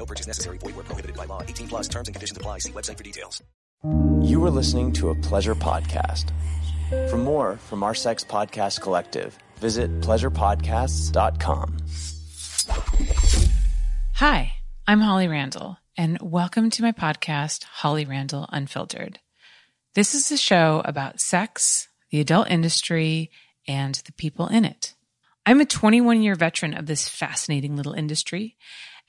No purchase necessary. Void where prohibited by law. 18 plus terms and conditions apply. See website for details. You are listening to a pleasure podcast. For more from our sex podcast collective, visit pleasurepodcasts.com. Hi, I'm Holly Randall, and welcome to my podcast, Holly Randall Unfiltered. This is a show about sex, the adult industry, and the people in it. I'm a 21 year veteran of this fascinating little industry,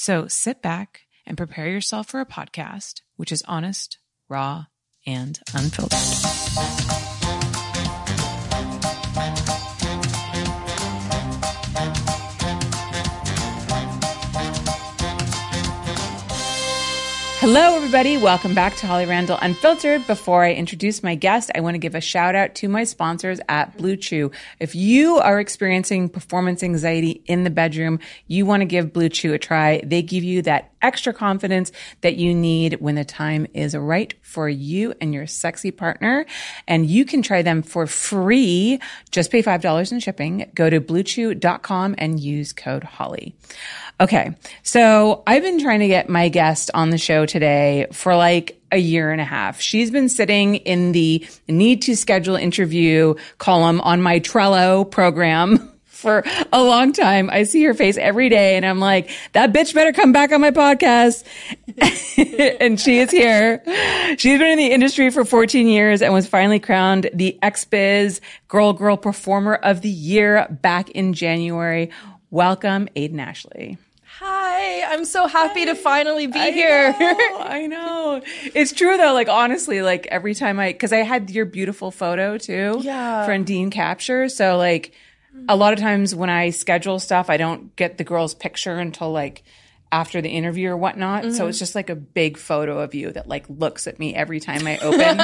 So sit back and prepare yourself for a podcast which is honest, raw, and unfiltered. Hello, everybody. Welcome back to Holly Randall Unfiltered. Before I introduce my guest, I want to give a shout out to my sponsors at Blue Chew. If you are experiencing performance anxiety in the bedroom, you want to give Blue Chew a try. They give you that extra confidence that you need when the time is right for you and your sexy partner. And you can try them for free. Just pay $5 in shipping. Go to bluechew.com and use code Holly. Okay. So I've been trying to get my guest on the show today for like a year and a half. She's been sitting in the need to schedule interview column on my Trello program. For a long time. I see her face every day and I'm like, that bitch better come back on my podcast. and she is here. She's been in the industry for 14 years and was finally crowned the XBiz Girl Girl Performer of the Year back in January. Welcome, Aiden Ashley. Hi, I'm so happy to finally be I here. know, I know. It's true though. Like honestly, like every time I, because I had your beautiful photo too, Yeah. for Dean Capture. So like, a lot of times when I schedule stuff, I don't get the girl's picture until like after the interview or whatnot. So Mm-hmm. it's just like a big photo of you that like looks at me every time I open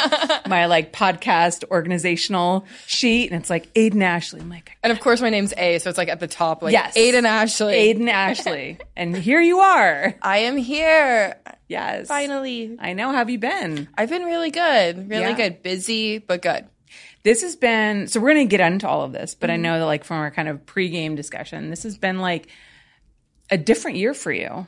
my like podcast organizational sheet, and it's like Aiden Ashley. I'm like, and of course, my name's A, so it's like at the top, like Yes. Aiden Ashley. Aiden Ashley, and here you are. I am here. Yes, Finally. I know. How have you been? I've been really good. Really Yeah. good. Busy, but good. This has been so we're going to get into all of this, but I know that like from our kind of pregame discussion, this has been like a different year for you.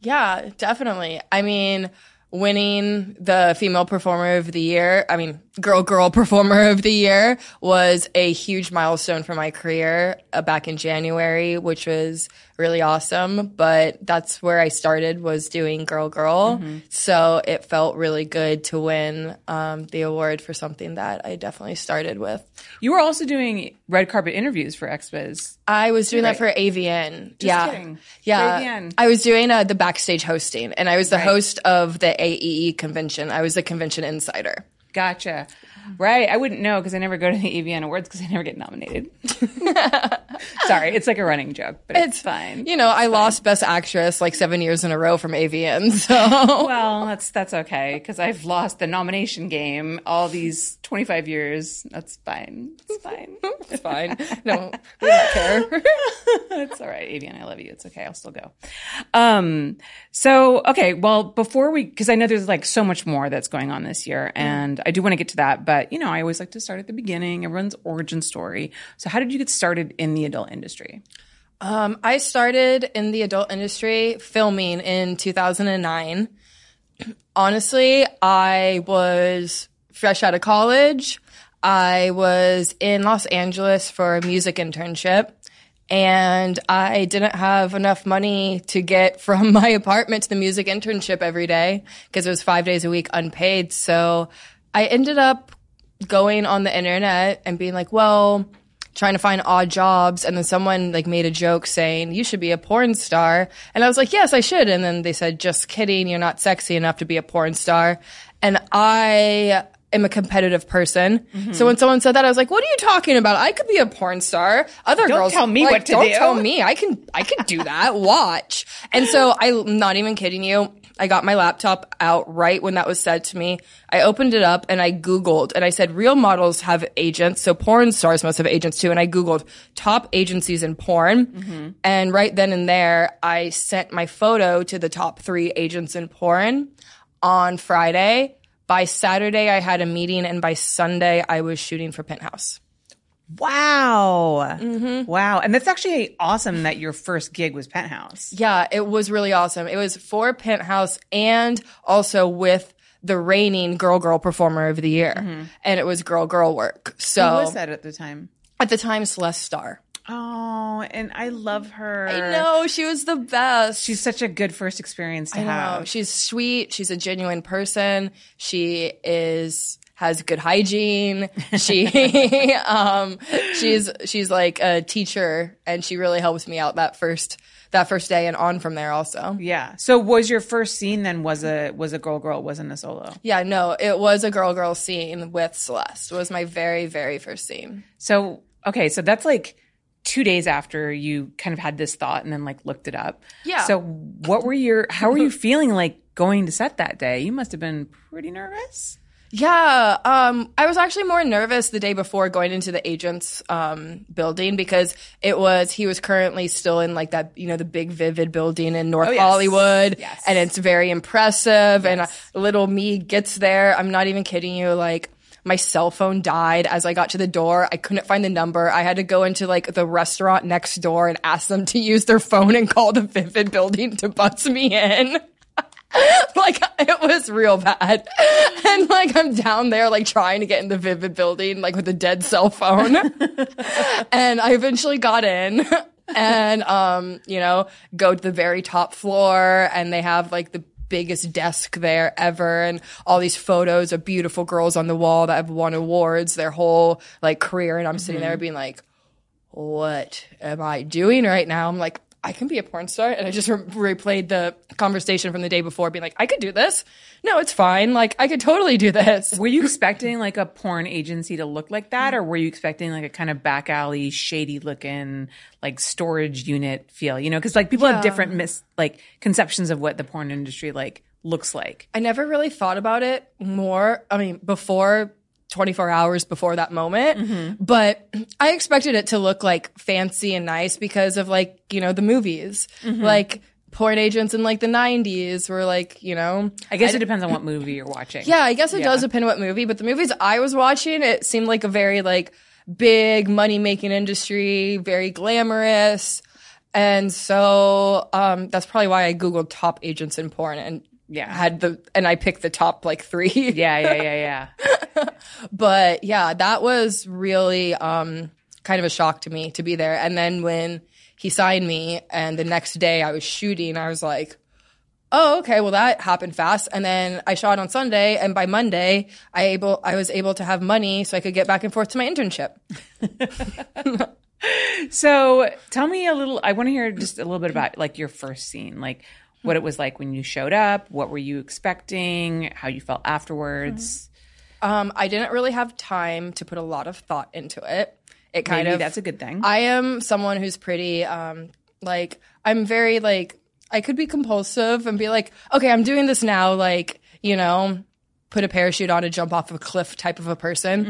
Yeah, definitely. I mean, winning the female performer of the year, I mean, girl girl performer of the year was a huge milestone for my career uh, back in January, which was really awesome. But that's where I started was doing girl girl. So it felt really good to win um, the award for something that I definitely started with. You were also doing red carpet interviews for XBiz. I was doing that for Right. AVN. yeah. kidding. Yeah. AVN. I was doing uh, the backstage hosting and I was the Right. host of the AEE convention. I was the convention insider. Gotcha. Right. I wouldn't know because I never go to the AVN Awards because I never get nominated. Sorry, it's like a running joke, but it's, fine. You know, I lost Best Actress like seven years in a row from AVN. So Well, that's that's okay because I've lost the nomination game all these twenty five years. That's fine. It's fine. it's fine. No, we don't care. it's all right, AVN. I love you. It's okay. I'll still go. Um, so okay. Well, before we, because I know there's like so much more that's going on this year, and I do want to get to that. But you know, I always like to start at the beginning. Everyone's origin story. So, how did you get started in the adult industry? Um, I started in the adult industry filming in 2009. Honestly, I was fresh out of college. I was in Los Angeles for a music internship. and I didn't have enough money to get from my apartment to the music internship every day because it was five days a week unpaid. So I ended up going on the internet and being like, well, trying to find odd jobs. And then someone like made a joke saying you should be a porn star. And i was like yes i should. And then they said just kidding. You're not sexy enough to be a porn star. And i am a competitive person. So when someone said that i was like what are you talking about? I could be a porn star. Other Don't girls tell me like, what to don't do." tell me. I can i can do that. Watch. And so i'm not even kidding you I got my laptop out right when that was said to me. I opened it up and I Googled and I said, real models have agents. So porn stars must have agents too. And I Googled top agencies in porn. Mm-hmm. And right then and there, I sent my photo to the top three agents in porn on Friday. By Saturday, I had a meeting and by Sunday, I was shooting for Penthouse. Wow. Mm-hmm. Wow. And that's actually awesome that your first gig was Penthouse. Yeah, it was really awesome. It was for Penthouse and also with the reigning Girl Girl Performer of the Year. And it was girl girl work. So Mm-hmm. Who was that at the time? at the time, Celeste Star. Oh, and I love her. I know, she was the best. She's such a good first experience to I know. have. She's sweet. She's a genuine person. She is has good hygiene. She um she's she's like a teacher and she really helps me out that first that first day and on from there also. Yeah. So was your first scene then was a was a girl girl, wasn't a solo. Yeah, no, it was a girl girl scene with Celeste. It was my very, very first scene. So okay, so that's like two days after you kind of had this thought and then like looked it up. Yeah. So what were your how were you feeling like going to set that day? You must have been pretty nervous. Yeah, um, I was actually more nervous the day before going into the agent's um, building because it was he was currently still in like that you know the big vivid building in North yes. Hollywood, Yes. and it's very impressive. And uh, little me gets there. I'm not even kidding you. Like my cell phone died as I got to the door. I couldn't find the number. I had to go into like the restaurant next door and ask them to use their phone and call the Vivid building to buzz me in. like it was real bad. And like I'm down there like trying to get in the Vivid building like with a dead cell phone. and I eventually got in and um, you know, go to the very top floor and they have like the biggest desk there ever and all these photos of beautiful girls on the wall that have won awards their whole like career and I'm sitting there being like what am I doing right now? I'm like, I can be a porn star. And I just re- replayed the conversation from the day before, being like, I could do this. No, it's fine. Like, I could totally do this. Were you expecting like a porn agency to look like that, or were you expecting like a kind of back alley, shady looking, like storage unit feel? You know, because like people have different mis like conceptions of what the porn industry like looks like. I never really thought about it more. I mean, before 24 hours before that moment, but I expected it to look like fancy and nice because of like, you know, the movies. Like, porn agents in like the 90s were like, you know, I guess it depends on what movie you're watching. Yeah, I guess it does depend on what movie, but the movies I was watching, it seemed like a very like big money making industry, very glamorous. And so um, that's probably why I googled top agents in porn and Yeah. had the and I picked the top like 3. Yeah, yeah, yeah, yeah. but yeah, that was really um, kind of a shock to me to be there. And then when he signed me, and the next day I was shooting, I was like, "Oh, okay. Well, that happened fast." And then I shot on Sunday, and by Monday, I able I was able to have money so I could get back and forth to my internship. So tell me a little. I want to hear just a little bit about like your first scene, like what it was like when you showed up. What were you expecting? How you felt afterwards? Um, I didn't really have time to put a lot of thought into it. It kind Maybe of that's a good thing. I am someone who's pretty um like I'm very like I could be compulsive and be like, okay, I'm doing this now, like, you know, put a parachute on and jump off a cliff type of a person.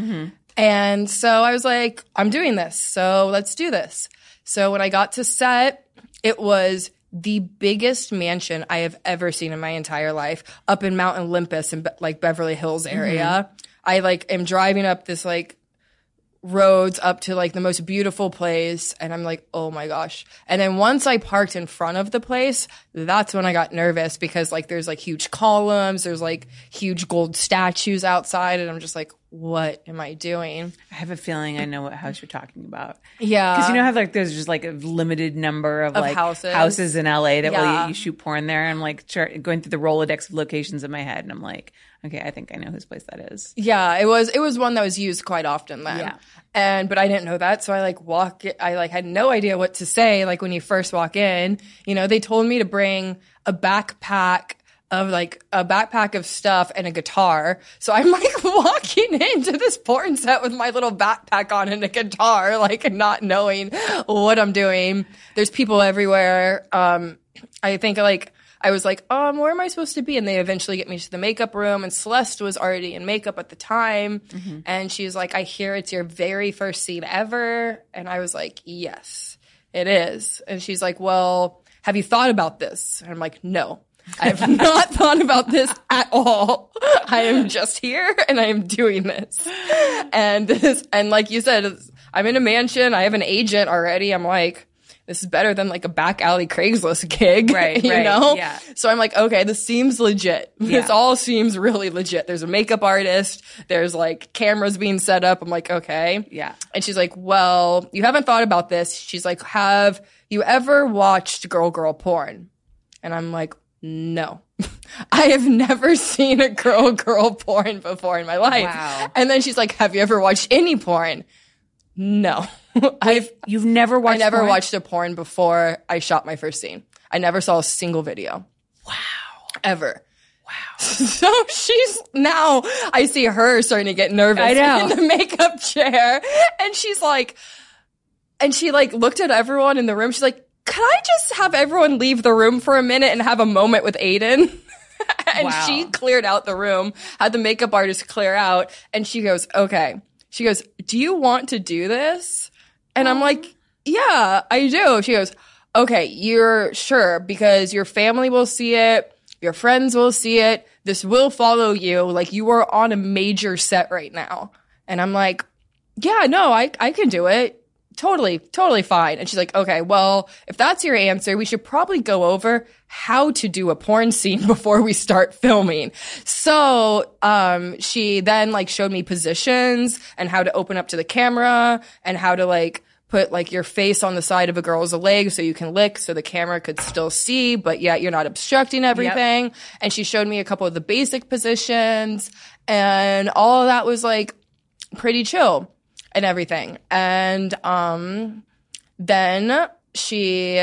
And so I was like, I'm doing this. So let's do this. So when I got to set, it was the biggest mansion I have ever seen in my entire life up in Mount Olympus in like Beverly Hills area. Mm-hmm. I like am driving up this like roads up to like the most beautiful place and I'm like, "Oh my gosh." And then once I parked in front of the place, that's when I got nervous because like there's like huge columns, there's like huge gold statues outside and I'm just like, what am I doing? I have a feeling I know what house you're talking about. Yeah. Because you know how like there's just like a limited number of, Of like houses. houses in LA that will Yeah. let you shoot porn there. I'm like going through the Rolodex of locations in my head, and I'm like, okay, I think I know whose place that is. Yeah, it was it was one that was used quite often then. Yeah. And but I didn't know that, so I like walk I like had no idea what to say like when you first walk in. You know, they told me to bring a backpack of like a backpack of stuff and a guitar. So I'm like walking into this porn set with my little backpack on and a guitar, like not knowing what I'm doing. There's people everywhere. Um I think like I was like, um, where am I supposed to be? And they eventually get me to the makeup room, and Celeste was already in makeup at the time. And she's like, I hear it's your very first scene ever. And I was like, yes, it is. And she's like, well, have you thought about this? And I'm like, no. I have not thought about this at all. I am just here and I am doing this. And this, and like you said, I'm in a mansion. I have an agent already. I'm like, this is better than like a back alley Craigslist gig. Right, you right, know? yeah. So I'm like, okay, this seems legit. This Yeah. all seems really legit. There's a makeup artist. There's like cameras being set up. I'm like, okay. Yeah. And she's like, well, you haven't thought about this. She's like, have you ever watched girl girl porn? And I'm like, no. I have never seen a girl girl porn before in my life. Wow. And then she's like, have you ever watched any porn? No. I've You've never watched? I never porn? watched a porn before I shot my first scene. I never saw a single video. Wow. Ever. Wow. So she's now I see her starting to get nervous I know. in the makeup chair. And she's like and she like looked at everyone in the room. She's like, Could I just have everyone leave the room for a minute and have a moment with Aiden? and Wow. she cleared out the room, had the makeup artist clear out, and she goes, Okay. She goes, Do you want to do this? And I'm like, Yeah, I do. She goes, Okay, you're sure because your family will see it, your friends will see it, this will follow you. Like you are on a major set right now. And I'm like, Yeah, no, I, I can do it. Totally, totally fine. And she's like, okay, well, if that's your answer, we should probably go over how to do a porn scene before we start filming. So, um, she then like showed me positions and how to open up to the camera and how to like put like your face on the side of a girl's leg so you can lick so the camera could still see, but yet you're not obstructing everything. And she showed me a couple of the basic positions and all of that was like pretty chill and everything. And um then she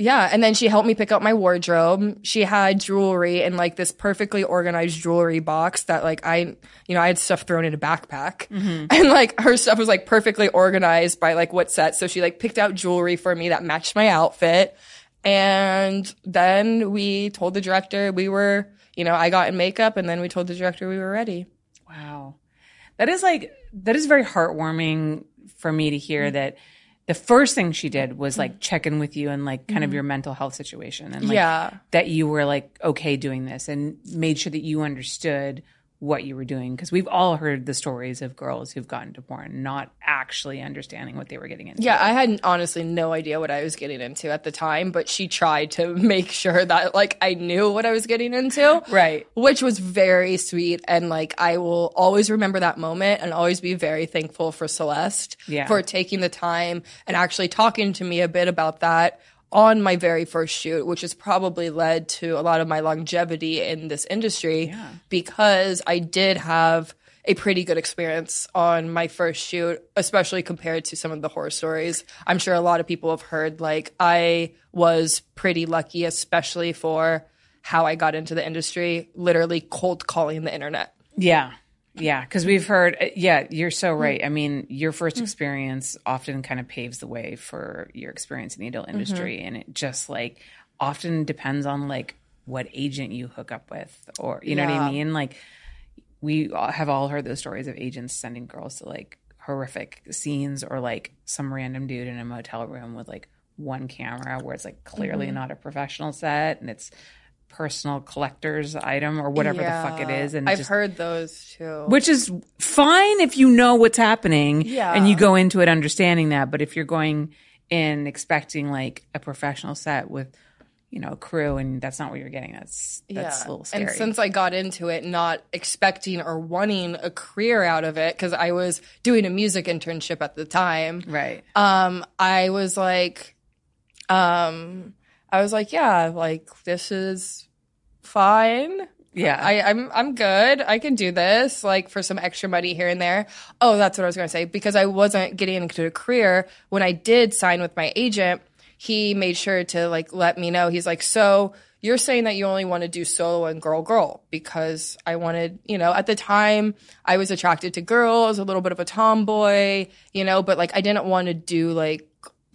yeah, and then she helped me pick up my wardrobe. She had jewelry in like this perfectly organized jewelry box that like I, you know, I had stuff thrown in a backpack. And like her stuff was like perfectly organized by like what set. So she like picked out jewelry for me that matched my outfit. And then we told the director we were, you know, I got in makeup and then we told the director we were ready. Wow. That is like that is very heartwarming for me to hear mm-hmm. that the first thing she did was like check in with you and like kind of mm-hmm. your mental health situation and like Yeah. that you were like okay doing this and made sure that you understood what you were doing because we've all heard the stories of girls who've gotten to porn not actually understanding what they were getting into. Yeah, I had honestly no idea what I was getting into at the time, but she tried to make sure that like I knew what I was getting into. Right. Which was very sweet and like I will always remember that moment and always be very thankful for Celeste Yeah. for taking the time and actually talking to me a bit about that on my very first shoot, which has probably led to a lot of my longevity in this industry because I did have a pretty good experience on my first shoot, especially compared to some of the horror stories. I'm sure a lot of people have heard like I was pretty lucky, especially for how I got into the industry, literally cold calling the internet. Yeah. Yeah. Because we've heard, uh, yeah, you're so right. I mean, your first experience often kind of paves the way for your experience in the adult industry. And it just like often depends on like what agent you hook up with or, you know what I mean? Like, we have all heard those stories of agents sending girls to like horrific scenes or like some random dude in a motel room with like one camera where it's like clearly not a professional set and it's personal collector's item or whatever the fuck it is. And I've just- heard those too. which is fine if you know what's happening Yeah. and you go into it understanding that but if you're going in expecting like a professional set with you know, a crew and that's not what you're getting. That's that's a little scary. And since I got into it not expecting or wanting a career out of it, because I was doing a music internship at the time, right. um, I was like, um, I was like, yeah, like this is fine. Yeah. I, I'm I'm good. I can do this, like for some extra money here and there. Oh, that's what I was gonna say. Because I wasn't getting into a career, when I did sign with my agent, he made sure to like let me know. He's like, So you're saying that you only want to do solo and girl girl because I wanted, you know, at the time I was attracted to girls, a little bit of a tomboy, you know, but like I didn't want to do like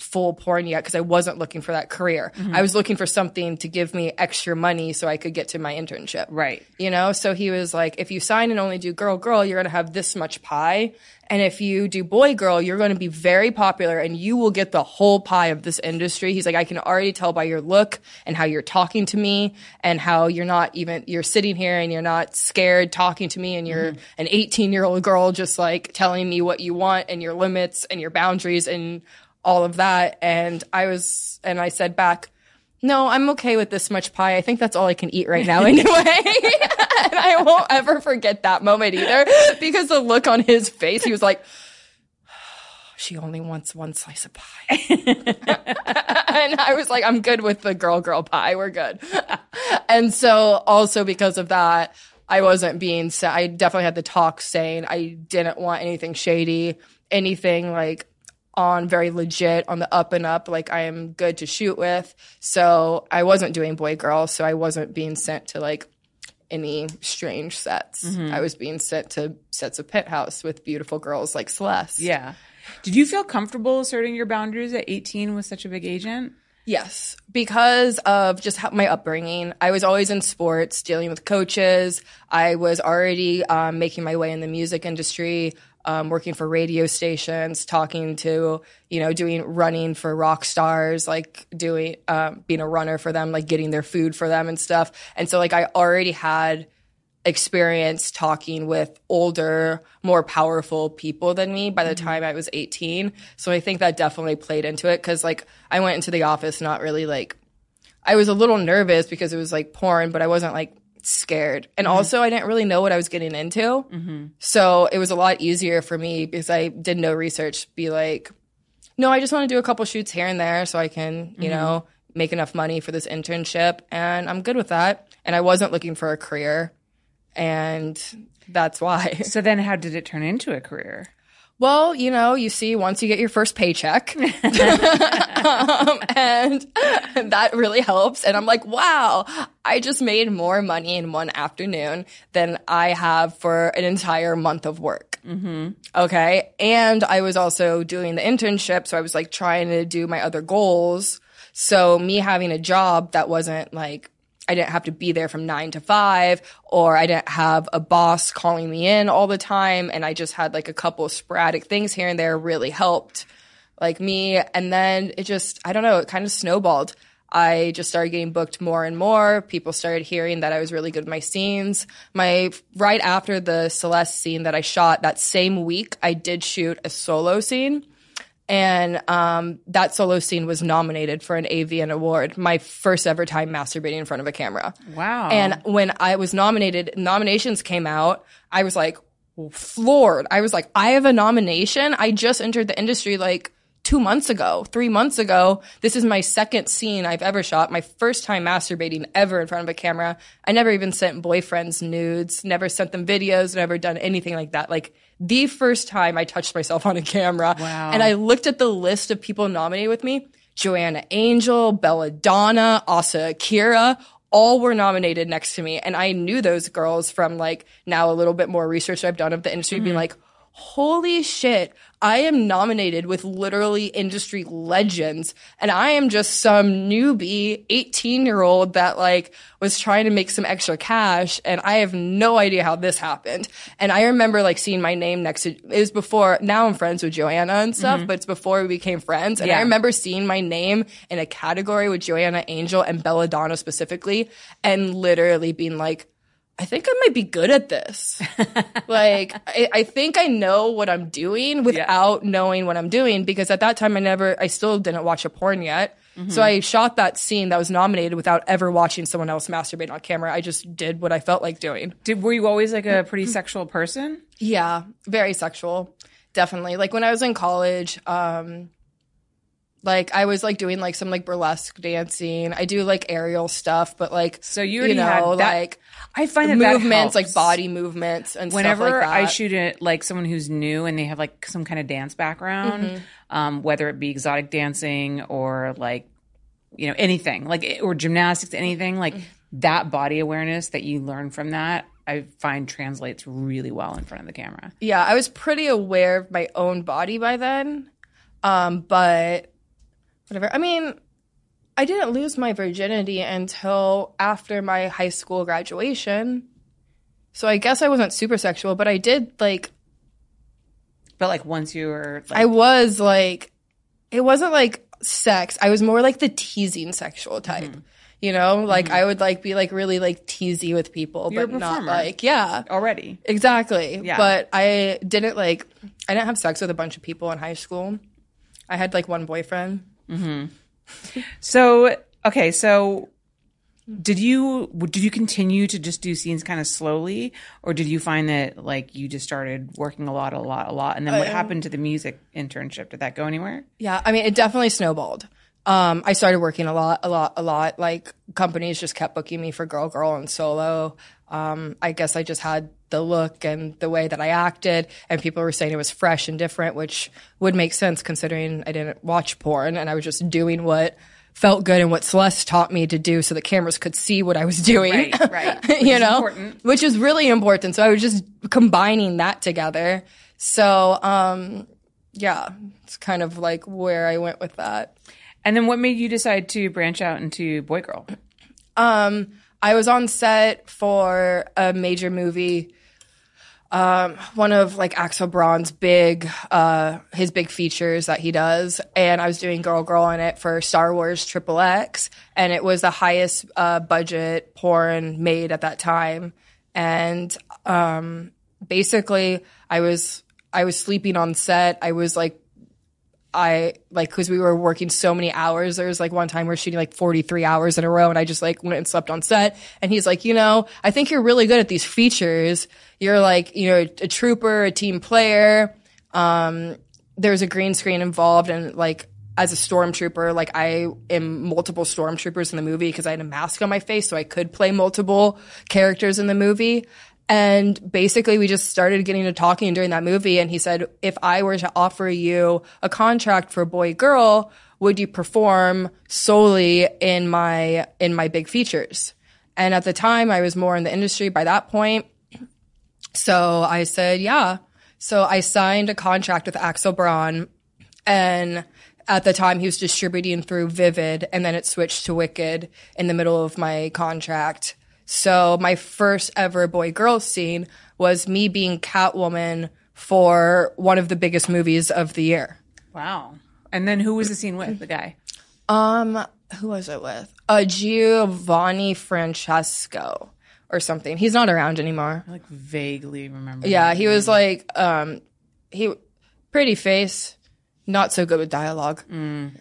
full porn yet because I wasn't looking for that career. Mm-hmm. I was looking for something to give me extra money so I could get to my internship. Right. You know, so he was like, if you sign and only do girl girl, you're going to have this much pie. And if you do boy girl, you're going to be very popular and you will get the whole pie of this industry. He's like, I can already tell by your look and how you're talking to me and how you're not even, you're sitting here and you're not scared talking to me and you're mm-hmm. an 18 year old girl just like telling me what you want and your limits and your boundaries and all of that. And I was, and I said back, no, I'm okay with this much pie. I think that's all I can eat right now anyway. and I won't ever forget that moment either because the look on his face, he was like, she only wants one slice of pie. and I was like, I'm good with the girl girl pie. We're good. and so also because of that, I wasn't being sa- I definitely had the talk saying I didn't want anything shady, anything like on very legit on the up and up like I am good to shoot with. So I wasn't doing boy girl, so I wasn't being sent to like any strange sets. I was being sent to sets of Penthouse with beautiful girls like Celeste. Yeah. Did you feel comfortable asserting your boundaries at 18 with such a big agent? Yes, because of just how, my upbringing. I was always in sports, dealing with coaches. I was already um, making my way in the music industry, um, working for radio stations, talking to, you know, doing running for rock stars, like doing, um, being a runner for them, like getting their food for them and stuff. And so, like, I already had experience talking with older, more powerful people than me by the time I was 18. So I think that definitely played into it because, like, I went into the office not really like, I was a little nervous because it was like porn, but I wasn't like scared. And mm-hmm. also, I didn't really know what I was getting into. Mm-hmm. So it was a lot easier for me because I did no research, be like, no, I just want to do a couple shoots here and there so I can, you mm-hmm. know, make enough money for this internship. And I'm good with that. And I wasn't looking for a career. And that's why. So then how did it turn into a career? Well, you know, you see, once you get your first paycheck, um, and that really helps. And I'm like, wow, I just made more money in one afternoon than I have for an entire month of work. Mm-hmm. Okay. And I was also doing the internship. So I was like trying to do my other goals. So me having a job that wasn't like, I didn't have to be there from nine to five, or I didn't have a boss calling me in all the time. And I just had like a couple sporadic things here and there really helped like me. And then it just, I don't know, it kind of snowballed. I just started getting booked more and more. People started hearing that I was really good at my scenes. My right after the Celeste scene that I shot that same week, I did shoot a solo scene. And um, that solo scene was nominated for an AVN award, my first ever time masturbating in front of a camera. Wow. And when I was nominated, nominations came out, I was like floored. I was like, I have a nomination. I just entered the industry like two months ago, three months ago. This is my second scene I've ever shot, my first time masturbating ever in front of a camera. I never even sent boyfriends nudes, never sent them videos, never done anything like that. Like the first time I touched myself on a camera. Wow. And I looked at the list of people nominated with me. Joanna Angel, Belladonna, Asa Akira, all were nominated next to me. And I knew those girls from like now a little bit more research I've done of the industry being mm-hmm. like, holy shit, I am nominated with literally industry legends. And I am just some newbie 18 year old that like was trying to make some extra cash. And I have no idea how this happened. And I remember like seeing my name next to, it was before, now I'm friends with Joanna and stuff, mm-hmm. but it's before we became friends. And Yeah. I remember seeing my name in a category with Joanna Angel and Belladonna specifically and literally being like, I think I might be good at this. like, I, I think I know what I'm doing without knowing what I'm doing because at that time I never, I still didn't watch a porn yet. So I shot that scene that was nominated without ever watching someone else masturbate on camera. I just did what I felt like doing. Did were you always like a pretty sexual person? Yeah, very sexual. Definitely. Like when I was in college, um like I was like doing like some like burlesque dancing. I do like aerial stuff, but like So you already know that- like I find that that movements, like body movements and Whenever stuff like that. Whenever I shoot it like someone who's new and they have like some kind of dance background, Mm-hmm. um, whether it be exotic dancing or like you know anything like or gymnastics, anything like Mm-hmm. that body awareness that you learn from that, I find translates really well in front of the camera. yeah, I was pretty aware of my own body by then. Um, but whatever. I mean, I didn't lose my virginity until after my high school graduation. So I guess I wasn't super sexual, but I did like But like once you were like, I was like, it wasn't like sex. I was more like the teasing sexual type. Mm-hmm. You know, like I would like be like really like teasy with people, You're but not like yeah, already. exactly. Yeah. But I didn't like I didn't have sex with a bunch of people in high school. I had like one boyfriend. So okay, so did you did you continue to just do scenes kind of slowly, or did you find that like you just started working a lot, a lot, a lot, and then what happened to the music internship? Did that go anywhere? Yeah, I mean, it definitely snowballed. Um, I started working a lot, a lot, a lot. Like companies just kept booking me for Girl Girl and Solo. Um, I guess I just had the look and the way that I acted, and people were saying it was fresh and different, which would make sense considering I didn't watch porn and I was just doing what felt good and what Celeste taught me to do, so the cameras could see what I was doing. Right, right. You know, important. which is really important. So I was just combining that together. So, um, yeah, it's kind of like where I went with that. And then what made you decide to branch out into boy girl? Um, I was on set for a major movie. Um, one of like Axel Braun's big, uh, his big features that he does, and I was doing Girl Girl in it for Star Wars Triple X, and it was the highest uh, budget porn made at that time, and um, basically I was I was sleeping on set. I was like I like because we were working so many hours. There was like one time we are shooting like 43 hours in a row, and I just like went and slept on set. And he's like, you know, I think you're really good at these features. You're like, you know, a trooper, a team player. Um, there's a green screen involved, and like as a stormtrooper, like I am multiple stormtroopers in the movie because I had a mask on my face, so I could play multiple characters in the movie. And basically, we just started getting to talking during that movie. And he said, if I were to offer you a contract for boy girl, would you perform solely in my, in my big features? And at the time, I was more in the industry by that point. So I said, yeah. So I signed a contract with Axel Braun and at the time he was distributing through Vivid and then it switched to Wicked in the middle of my contract. So my first ever boy girl scene was me being Catwoman for one of the biggest movies of the year. Wow. And then who was the scene with the guy? Um, who was it with? Uh, Giovanni Francesco or something. He's not around anymore. I like vaguely remember. Yeah, he was like, um, he pretty face, not so good with dialogue.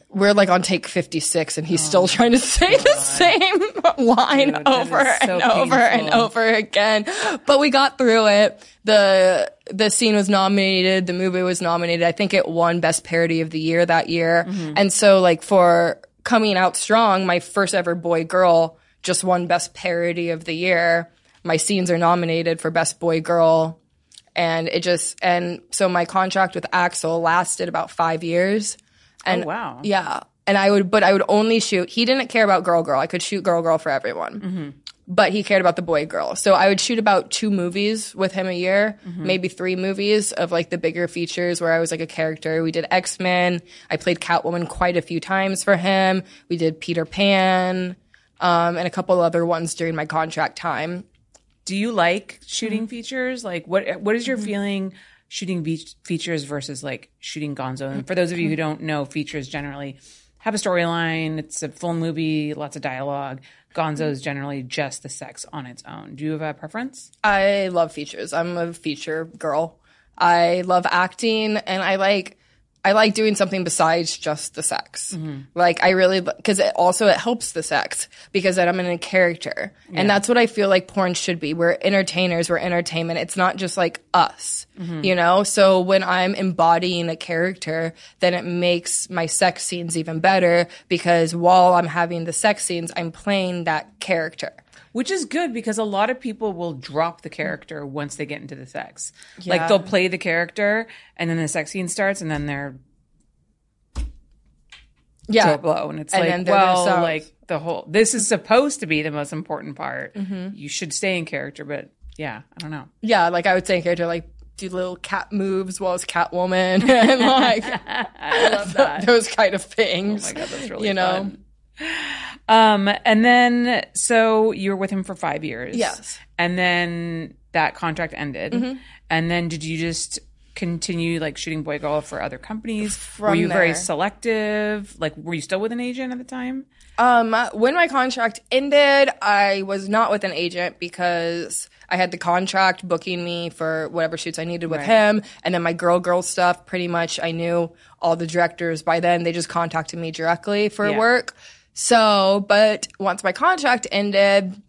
We're like on take fifty six, and he's still trying to say the same line Dude, over so and over and over again. But we got through it. the The scene was nominated. The movie was nominated. I think it won Best Parody of the Year that year. And so, like for coming out strong, my first ever boy girl just won Best Parody of the Year. My scenes are nominated for Best Boy Girl and it just and so my contract with Axel lasted about five years. And Oh, wow. yeah, and I would, but I would only shoot. He didn't care about girl girl. I could shoot girl girl for everyone, but he cared about the boy girl. So I would shoot about two movies with him a year, maybe three movies of like the bigger features where I was like a character. We did X Men. I played Catwoman quite a few times for him. We did Peter Pan. Um, and a couple other ones during my contract time. Do you like Mm-hmm. shooting features? Like, what what is your feeling shooting ve- features versus like shooting Gonzo? And for those of you Mm-hmm. who don't know, features generally have a storyline. It's a full movie, lots of dialogue. Gonzo is generally just the sex on its own. Do you have a preference? I love features. I'm a feature girl. I love acting and I like I like doing something besides just the sex. Mm-hmm. Like I really because it also it helps the sex because then I'm in a character, and that's what I feel like porn should be. We're entertainers, we're entertainment. It's not just like us, mm-hmm. you know. So when I'm embodying a character, then it makes my sex scenes even better because while I'm having the sex scenes, I'm playing that character. Which is good because a lot of people will drop the character once they get into the sex. Yeah. Like they'll play the character and then the sex scene starts and then they're Yeah, to a blow. And it's And like, well, themselves. like the whole, this is supposed to be the most important part. Mm-hmm. You should stay in character, but yeah, I don't know. yeah. Like I would say, a character like do little cat moves while it's Catwoman and like I love that. those kind of things. Oh my God, that's really you know. fun. Um, and then so you were with him for five years. Yes. And then that contract ended. Mm-hmm. And then did you just continue like shooting boy girl for other companies? were From you very selective? Like were you still with an agent at the time? Um, when my contract ended, I was not with an agent because I had the contract booking me for whatever shoots I needed with him, and then my girl girl stuff. Pretty much, I knew all the directors by then. They just contacted me directly for Yeah. work. So, but once my contract ended,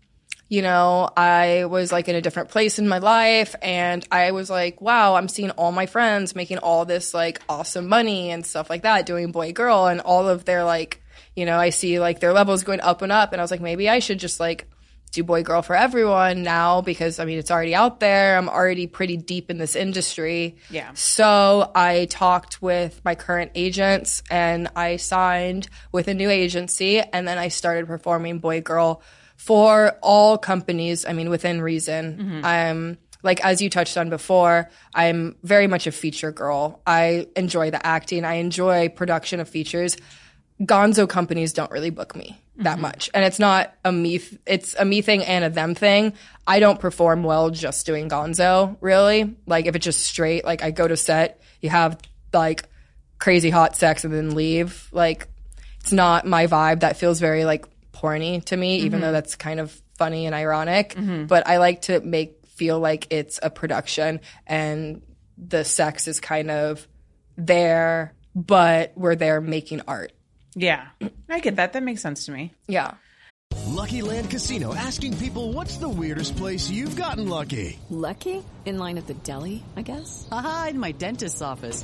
you know, I was like in a different place in my life and I was like, wow, I'm seeing all my friends making all this like awesome money and stuff like that, doing boy girl and all of their like, you know, I see like their levels going up and up and I was like, maybe I should just like do boy girl for everyone now because I mean, it's already out there. I'm already pretty deep in this industry. Yeah. So I talked with my current agents and I signed with a new agency and then I started performing boy girl for all companies. I mean, within reason. Mm-hmm. I'm like, as you touched on before, I'm very much a feature girl. I enjoy the acting. I enjoy production of features. Gonzo companies don't really book me that mm-hmm. much. And it's not a me, th- it's a me thing and a them thing. I don't perform well just doing Gonzo, really. Like if it's just straight, like I go to set, you have like crazy hot sex and then leave. Like it's not my vibe. That feels very like porny to me, even though mm-hmm. that's kind of funny and ironic. Mm-hmm. But I like to make feel like it's a production and the sex is kind of there, but we're there making art. Yeah. I get that. That makes sense to me. Yeah. Lucky Land Casino asking people what's the weirdest place you've gotten lucky? Lucky? In line at the deli, I guess? Aha, in my dentist's office.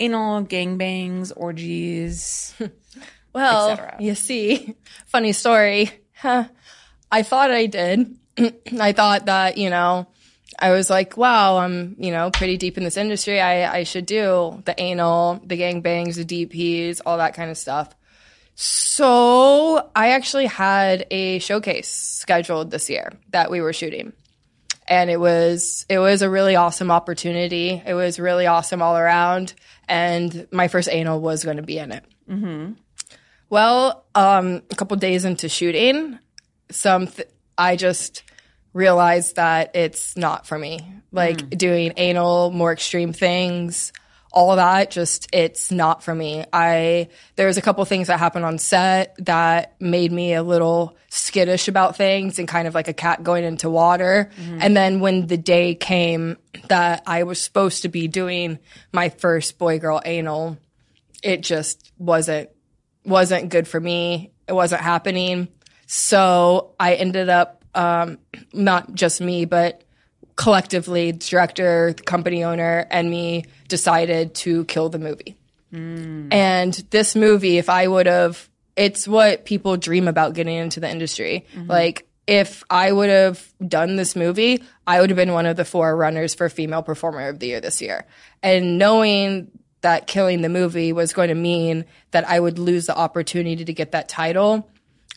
anal gangbangs, orgies? Well, you see, funny story. Huh. I thought I did. I thought that, you know, I was like, wow, I'm, you know, pretty deep in this industry. I, I should do the anal, the gangbangs, the DPs, all that kind of stuff. So I actually had a showcase scheduled this year that we were shooting. And it was it was a really awesome opportunity. It was really awesome all around. And my first anal was going to be in it. Well, um, a couple days into shooting, some th- I just realized that it's not for me. Like doing anal, more extreme things, all of that, just it's not for me. I there's a couple things that happened on set that made me a little skittish about things and kind of like a cat going into water. And then when the day came that I was supposed to be doing my first boy girl anal, it just wasn't wasn't good for me. It wasn't happening. So I ended up, um, not just me, but collectively, the director, the company owner, and me decided to kill the movie. And this movie, if I would have, it's what people dream about getting into the industry. Mm-hmm. Like, if I would have done this movie, I would have been one of the four runners for Female Performer of the Year this year. And knowing that killing the movie was going to mean that I would lose the opportunity to get that title,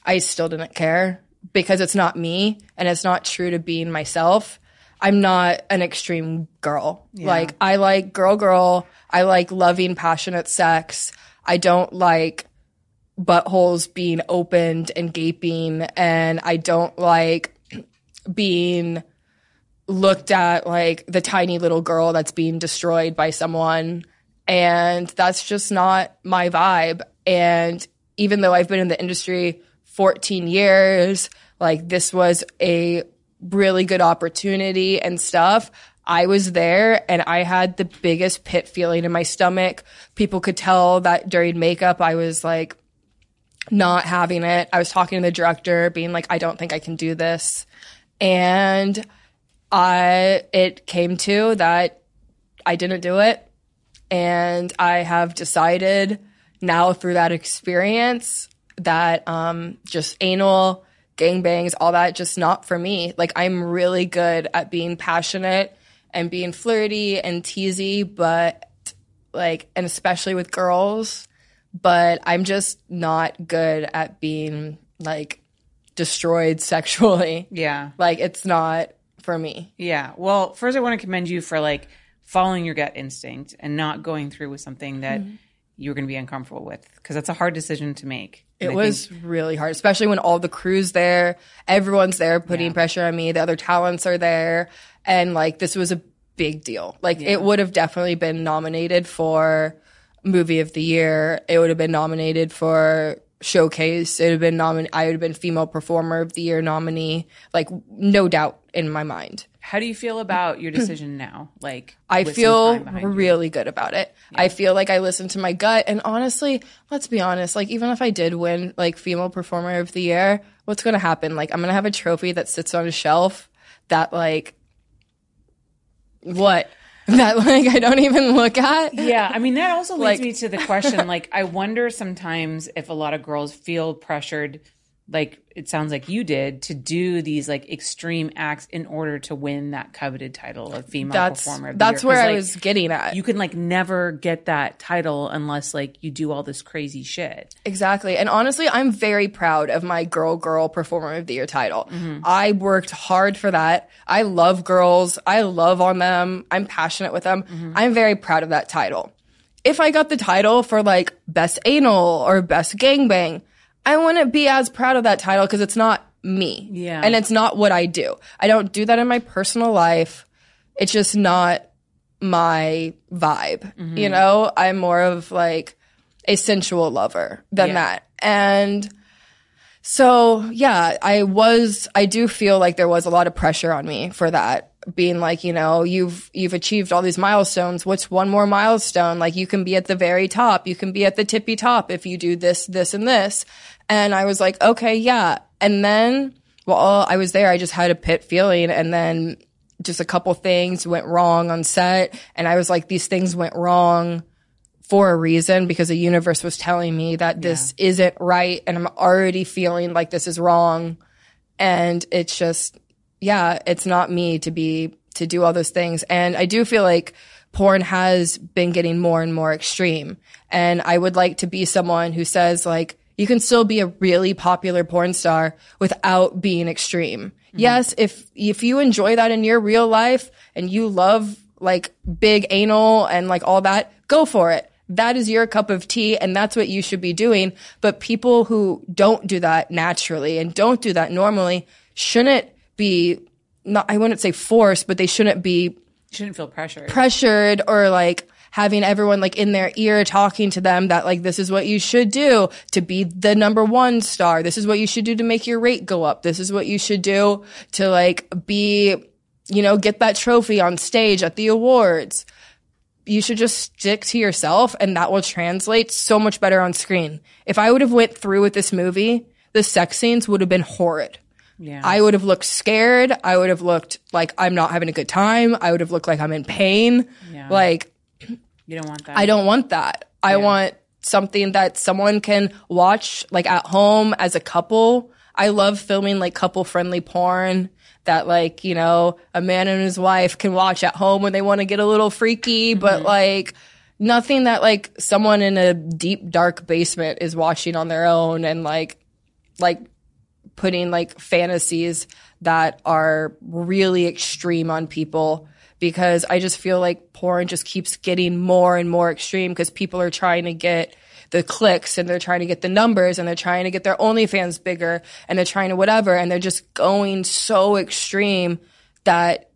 I still didn't care because it's not me and it's not true to being myself. I'm not an extreme girl. Like I like girl girl. I like loving passionate sex. I don't like buttholes being opened and gaping and I don't like being looked at like the tiny little girl that's being destroyed by someone and that's just not my vibe and even though I've been in the industry 14 years like this was a really good opportunity and stuff I was there and I had the biggest pit feeling in my stomach. People could tell that during makeup I was like not having it. I was talking to the director being like I don't think I can do this. And I it came to that I didn't do it and I have decided now through that experience that um just anal gangbangs all that just not for me. Like I'm really good at being passionate and being flirty and teasy, but like, and especially with girls, but I'm just not good at being like destroyed sexually. Yeah. Like, it's not for me. Yeah. Well, first, I want to commend you for like following your gut instinct and not going through with something that mm-hmm. Mhm. you're going to be uncomfortable with because that's a hard decision to make. It I was think- really hard, especially when all the crew's there, everyone's there putting pressure on me, the other talents are there, and like this was a big deal. Like it would have definitely been nominated for movie of the year. It would have been nominated for showcase. It would have been nominated. I would have been female performer of the year nominee. Like no doubt in my mind. How do you feel about your decision now? Like, I feel behind you? really good about it. I feel like I listened to my gut. And honestly, let's be honest, like even if I did win like female performer of the year, what's going to happen? Like I'm going to have a trophy that sits on a shelf that like, what? That like I don't even look at. Yeah, I mean that also leads Like- me to the question. Like, I wonder sometimes if a lot of girls feel pressured, like it sounds like you did, to do these like extreme acts in order to win that coveted title of female That's performer. Of the that's year. where 'Cause, I like, was getting at. You can like never get that title unless like you do all this crazy shit. Exactly. And honestly, I'm very proud of my girl girl performer of the year title. Mm-hmm. I worked hard for that. I love girls. I love on them. I'm passionate with them. Mm-hmm. I'm very proud of that title. If I got the title for like best anal or best gangbang, I wouldn't be as proud of that title because it's not me. Yeah. And it's not what I do. I don't do that in my personal life. It's just not my vibe. Mm-hmm. You know, I'm more of like a sensual lover than Yeah. that. And so, yeah, I was, I do feel like there was a lot of pressure on me for that. Being like, you know, you've, you've achieved all these milestones. What's one more milestone? Like you can be at the very top. You can be at the tippy top if you do this, this, and this. And I was like, okay, yeah. And then, while I was there. I just had a pit feeling. And then just a couple things went wrong on set. And I was like, these things went wrong for a reason because the universe was telling me that this isn't right and I'm already feeling like this is wrong. And it's just, yeah, it's not me to be, to do all those things. And I do feel like porn has been getting more and more extreme. And I would like to be someone who says like, you can still be a really popular porn star without being extreme. Yes, if, if you enjoy that in your real life and you love like big anal and like all that, go for it. That is your cup of tea and that's what you should be doing. But people who don't do that naturally and don't do that normally shouldn't be not, I wouldn't say forced, but they shouldn't be You shouldn't feel pressured. pressured or like having everyone like in their ear talking to them that like this is what you should do to be the number one star. This is what you should do to make your rate go up. This is what you should do to like be, you know, get that trophy on stage at the awards. You should just stick to yourself and that will translate so much better on screen. If I would have went through with this movie, the sex scenes would have been horrid. Yeah. I would have looked scared. I would have looked like I'm not having a good time. I would have looked like I'm in pain. Yeah. Like you don't want that. I don't want that. I want something that someone can watch like at home as a couple. I love filming like couple friendly porn that like, you know, a man and his wife can watch at home when they want to get a little freaky, but mm-hmm. like nothing that like someone in a deep dark basement is watching on their own and like like putting like fantasies that are really extreme on people because I just feel like porn just keeps getting more and more extreme because people are trying to get the clicks and they're trying to get the numbers and they're trying to get their OnlyFans bigger and they're trying to whatever and they're just going so extreme that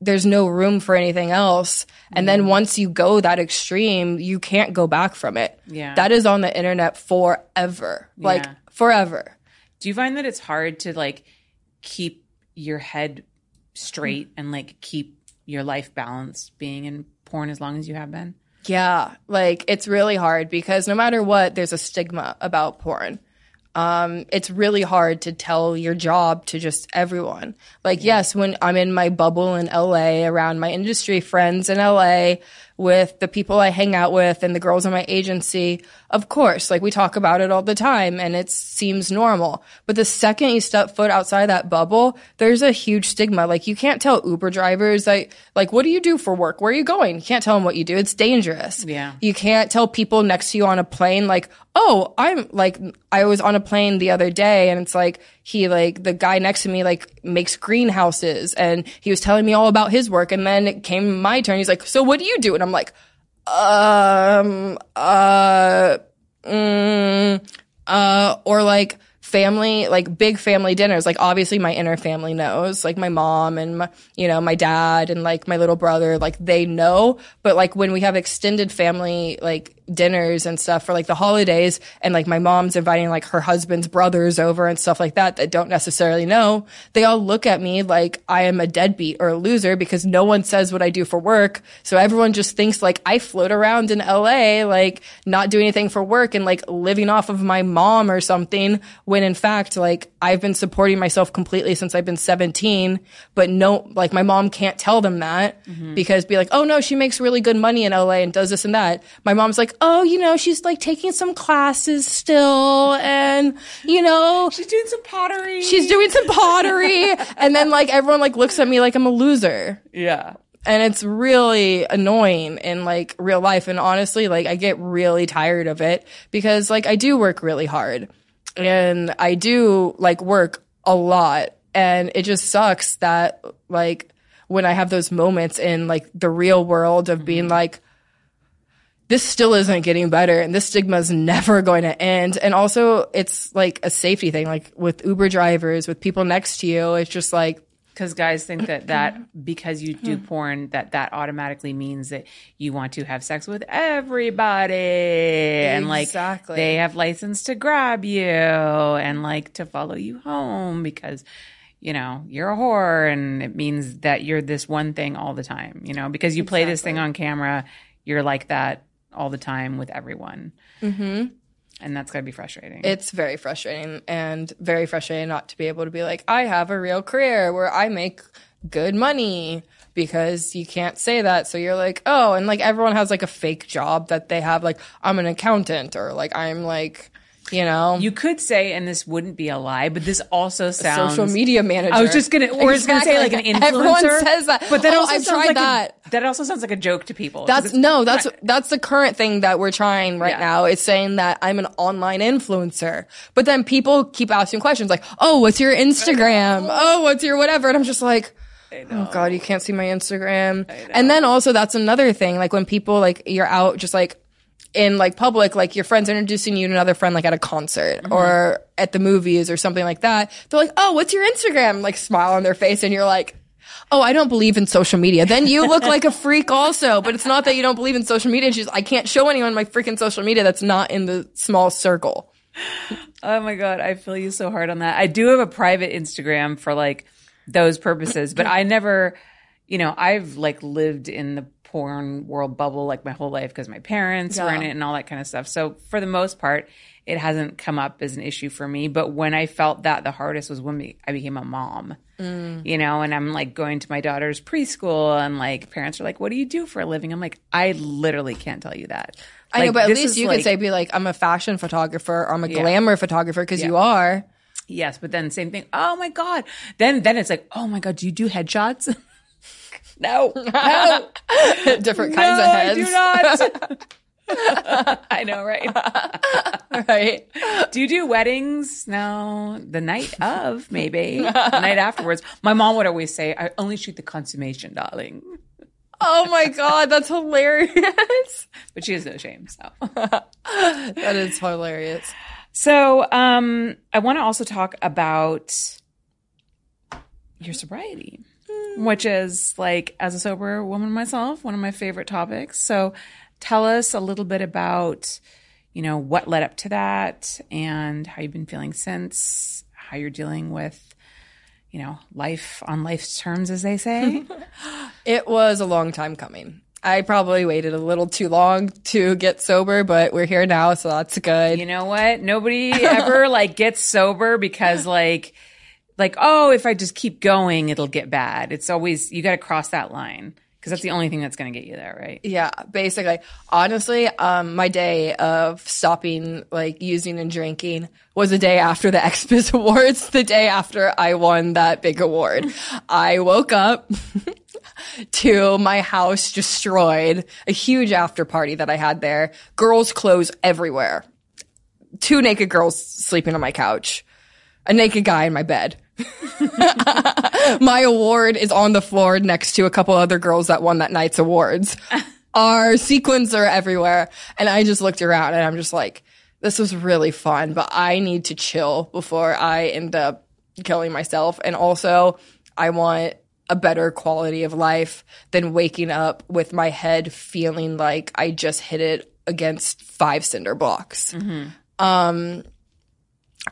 there's no room for anything else. And then mm. once you go that extreme, you can't go back from it. Yeah. That is on the internet forever. Like Yeah. forever. Do you find that it's hard to like keep your head straight mm. and like keep your life balanced being in porn as long as you have been? Yeah, like it's really hard because no matter what, there's a stigma about porn. Um, it's really hard to tell your job to just everyone. Like, yes, when I'm in my bubble in LA around my industry friends in LA with the people I hang out with and the girls in my agency, of course, like we talk about it all the time and it seems normal. But the second you step foot outside that bubble, there's a huge stigma. Like you can't tell Uber drivers like, like, what do you do for work? Where are you going? You can't tell them what you do. It's dangerous. Yeah. You can't tell people next to you on a plane, like, oh, I'm like, I was on a plane the other day and it's like, he like, the guy next to me like makes greenhouses and he was telling me all about his work. And then it came my turn. He's like, so what do you do? And I'm like, um, uh, mm, uh, or like family, like big family dinners. Like obviously my inner family knows, like my mom and my, you know, my dad and like my little brother, like they know. But like when we have extended family, like dinners and stuff for like the holidays and like my mom's inviting like her husband's brothers over and stuff like that that don't necessarily know, they all look at me like I am a deadbeat or a loser because no one says what I do for work. So everyone just thinks like I float around in LA, like not doing anything for work and like living off of my mom or something when in fact like I've been supporting myself completely since I've been 17, but no, like my mom can't tell them that mm-hmm. because be like, oh no, she makes really good money in LA and does this and that. My mom's like, oh, you know, she's like taking some classes still and, you know, She's doing some pottery. she's doing some pottery. and then like everyone like looks at me like I'm a loser. yeah. And it's really annoying in like real life. And honestly, like I get really tired of it because like I do work really hard and I do like work a lot. And it just sucks that like when I have those moments in like the real world of being mm-hmm. like, this still isn't getting better and this stigma is never going to end. And also it's like a safety thing, like with Uber drivers, with people next to you. It's just like, Because guys think that that because you do porn, that that automatically means that you want to have sex with everybody, and like Exactly. they have license to grab you and like to follow you home because you know you're a whore, and it means that you're this one thing all the time. You know because you play this thing on camera, you're like that all the time with everyone, mm-hmm. And that's gotta be frustrating. It's very frustrating and very frustrating not to be able to be like, I have a real career where I make good money because you can't say that. So you're like, oh, and like everyone has like a fake job that they have, like, I'm an accountant or like I'm like, you know, you could say, and this wouldn't be a lie, but this also sounds social media manager. I was just gonna, or it's gonna say like an influencer. Everyone says that. but that Oh, also I've sounds like that. A, that also sounds like a joke to people. That's no, that's that's the current thing that we're trying right Yeah. now. It's saying that I'm an online influencer. But then people keep asking questions like, "Oh, what's your Instagram? Oh, what's your whatever?" And I'm just like, "Oh god, you can't see my Instagram." And then also that's another thing like when people like you're out just like in like public, like your friends introducing you to another friend, like at a concert Mm-hmm. or at the movies or something like that. They're like, "Oh, what's your Instagram?" Like smile on their face, and you're like, "Oh, I don't believe in social media." Then you look like a freak, also. But it's not that you don't believe in social media. Just I can't show anyone my freaking social media that's not in the small circle. Oh my god, I feel you so hard on that. I do have a private Instagram for like those purposes, but I never, you know, I've like lived in the porn world bubble like my whole life because my parents were in it and all that kind of stuff. So for the most part, it hasn't come up as an issue for me. But when I felt that the hardest was when I became a mom. Mm. You know, and I'm like going to my daughter's preschool, and like parents are like, "What do you do for a living?" I'm like, "I literally can't tell you that." I know, but at least you like- could say, "Be like, I'm a fashion photographer or I'm a Yeah. glamour photographer," because you are. Yes, but then same thing. Oh my god. Then then it's like, oh my god, do you do headshots? no, no, Different no, kinds of I heads. do not. I know, right? right? Do you do weddings? No, the night of, maybe the night afterwards. My mom would always say, "I only shoot the consummation, darling." Oh my god, that's hilarious. but she has no shame. So that is hilarious. So um, I want to also talk about your sobriety, which is like as a sober woman myself, one of my favorite topics. So tell us a little bit about you know what led up to that and how you've been feeling since, how you're dealing with you know life on life's terms, as they say. It was a long time coming. I probably waited a little too long to get sober, but we're here now, so that's good. You know what? Nobody ever like gets sober because like like oh, if I just keep going, it'll get bad. It's always you got to cross that line because that's the only thing that's going to get you there, right? Yeah, basically. Honestly, um, my day of stopping like using and drinking was the day after the XBiz Awards, the day after I won that big award. I woke up to my house destroyed, a huge after party that I had there, girls' clothes everywhere, two naked girls sleeping on my couch, a naked guy in my bed. my award is on the floor next to a couple other girls that won that night's awards. Our sequins are everywhere. And I just looked around and I'm just like, this was really fun, but I need to chill before I end up killing myself. And also, I want a better quality of life than waking up with my head feeling like I just hit it against five cinder blocks. Um,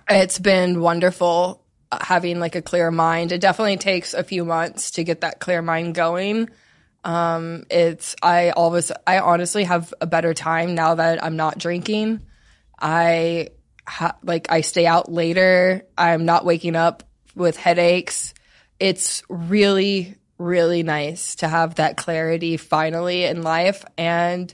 it's been wonderful having like a clear mind. It definitely takes a few months to get that clear mind going. Um, it's I always I honestly have a better time now that I'm not drinking. I ha- like I stay out later. I'm not waking up with headaches. It's really really nice to have that clarity finally in life and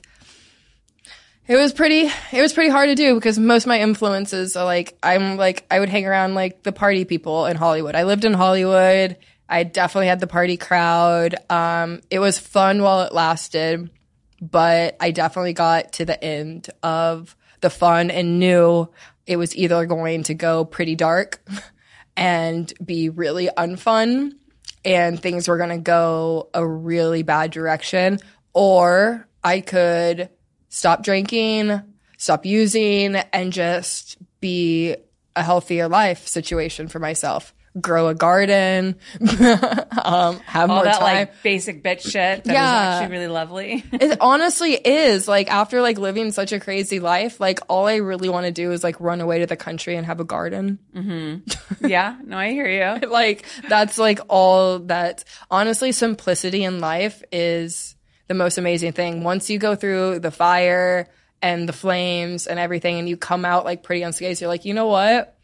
it was pretty it was pretty hard to do because most of my influences are like I'm like I would hang around like the party people in Hollywood. I lived in Hollywood. I definitely had the party crowd. Um, it was fun while it lasted, but I definitely got to the end of the fun and knew it was either going to go pretty dark and be really unfun and things were going to go a really bad direction or I could stop drinking, stop using, and just be a healthier life situation for myself. Grow a garden, um, have All more that time. like basic bitch shit that is Yeah. actually really lovely. it honestly is like after like living such a crazy life, like all I really want to do is like run away to the country and have a garden. yeah, no, I hear you. like that's like all that honestly simplicity in life is the most amazing thing once you go through the fire and the flames and everything and you come out like pretty unscathed you're like you know what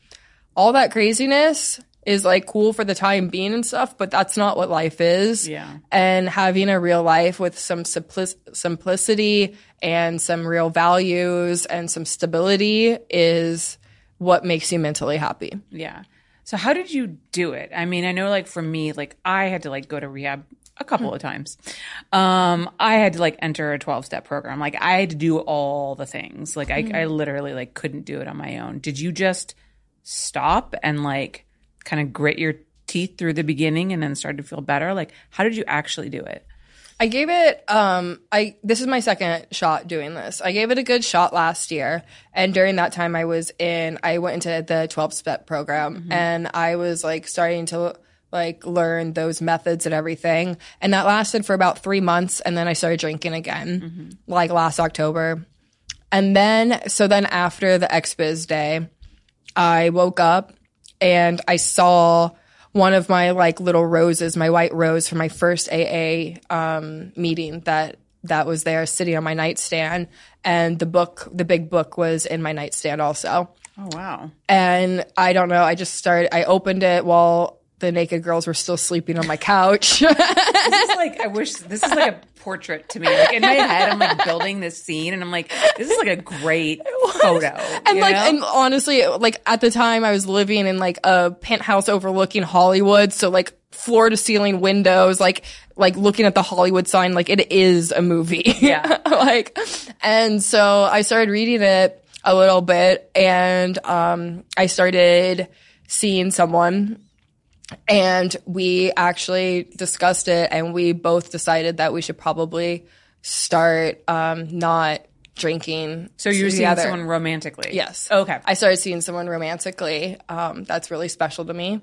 all that craziness is like cool for the time being and stuff but that's not what life is Yeah. and having a real life with some simplic- simplicity and some real values and some stability is what makes you mentally happy Yeah. So how did you do it? I mean, I know like for me, like I had to like go to rehab a couple of times. Um, I had to like enter a 12 step program. Like I had to do all the things. Like I, I literally like couldn't do it on my own. Did you just stop and like kind of grit your teeth through the beginning and then start to feel better? Like how did you actually do it? I gave it um I this is my second shot doing this. I gave it a good shot last year and during that time I was in I went into the 12 step program and I was like starting to like learn those methods and everything and that lasted for about 3 months and then I started drinking again like last October. And then so then after the XBiz day I woke up and I saw one of my like little roses, my white rose from my first AA um, meeting that that was there sitting on my nightstand, and the book, the big book, was in my nightstand also. Oh, wow. And I don't know, I just started. I opened it while the naked girls were still sleeping on my couch. This is like, I wish this is like a portrait to me. Like in my head, I'm like building this scene and I'm like, this is like a great photo. and like know? and honestly like at the time i was living in like a penthouse overlooking hollywood so like floor to ceiling windows like like looking at the hollywood sign like it is a movie Yeah. like and so i started reading it a little bit and um i started seeing someone and we actually discussed it and we both decided that we should probably start um, not drinking So you're seeing someone romantically? Yes. Okay. I started seeing someone romantically. Um, that's really special to me.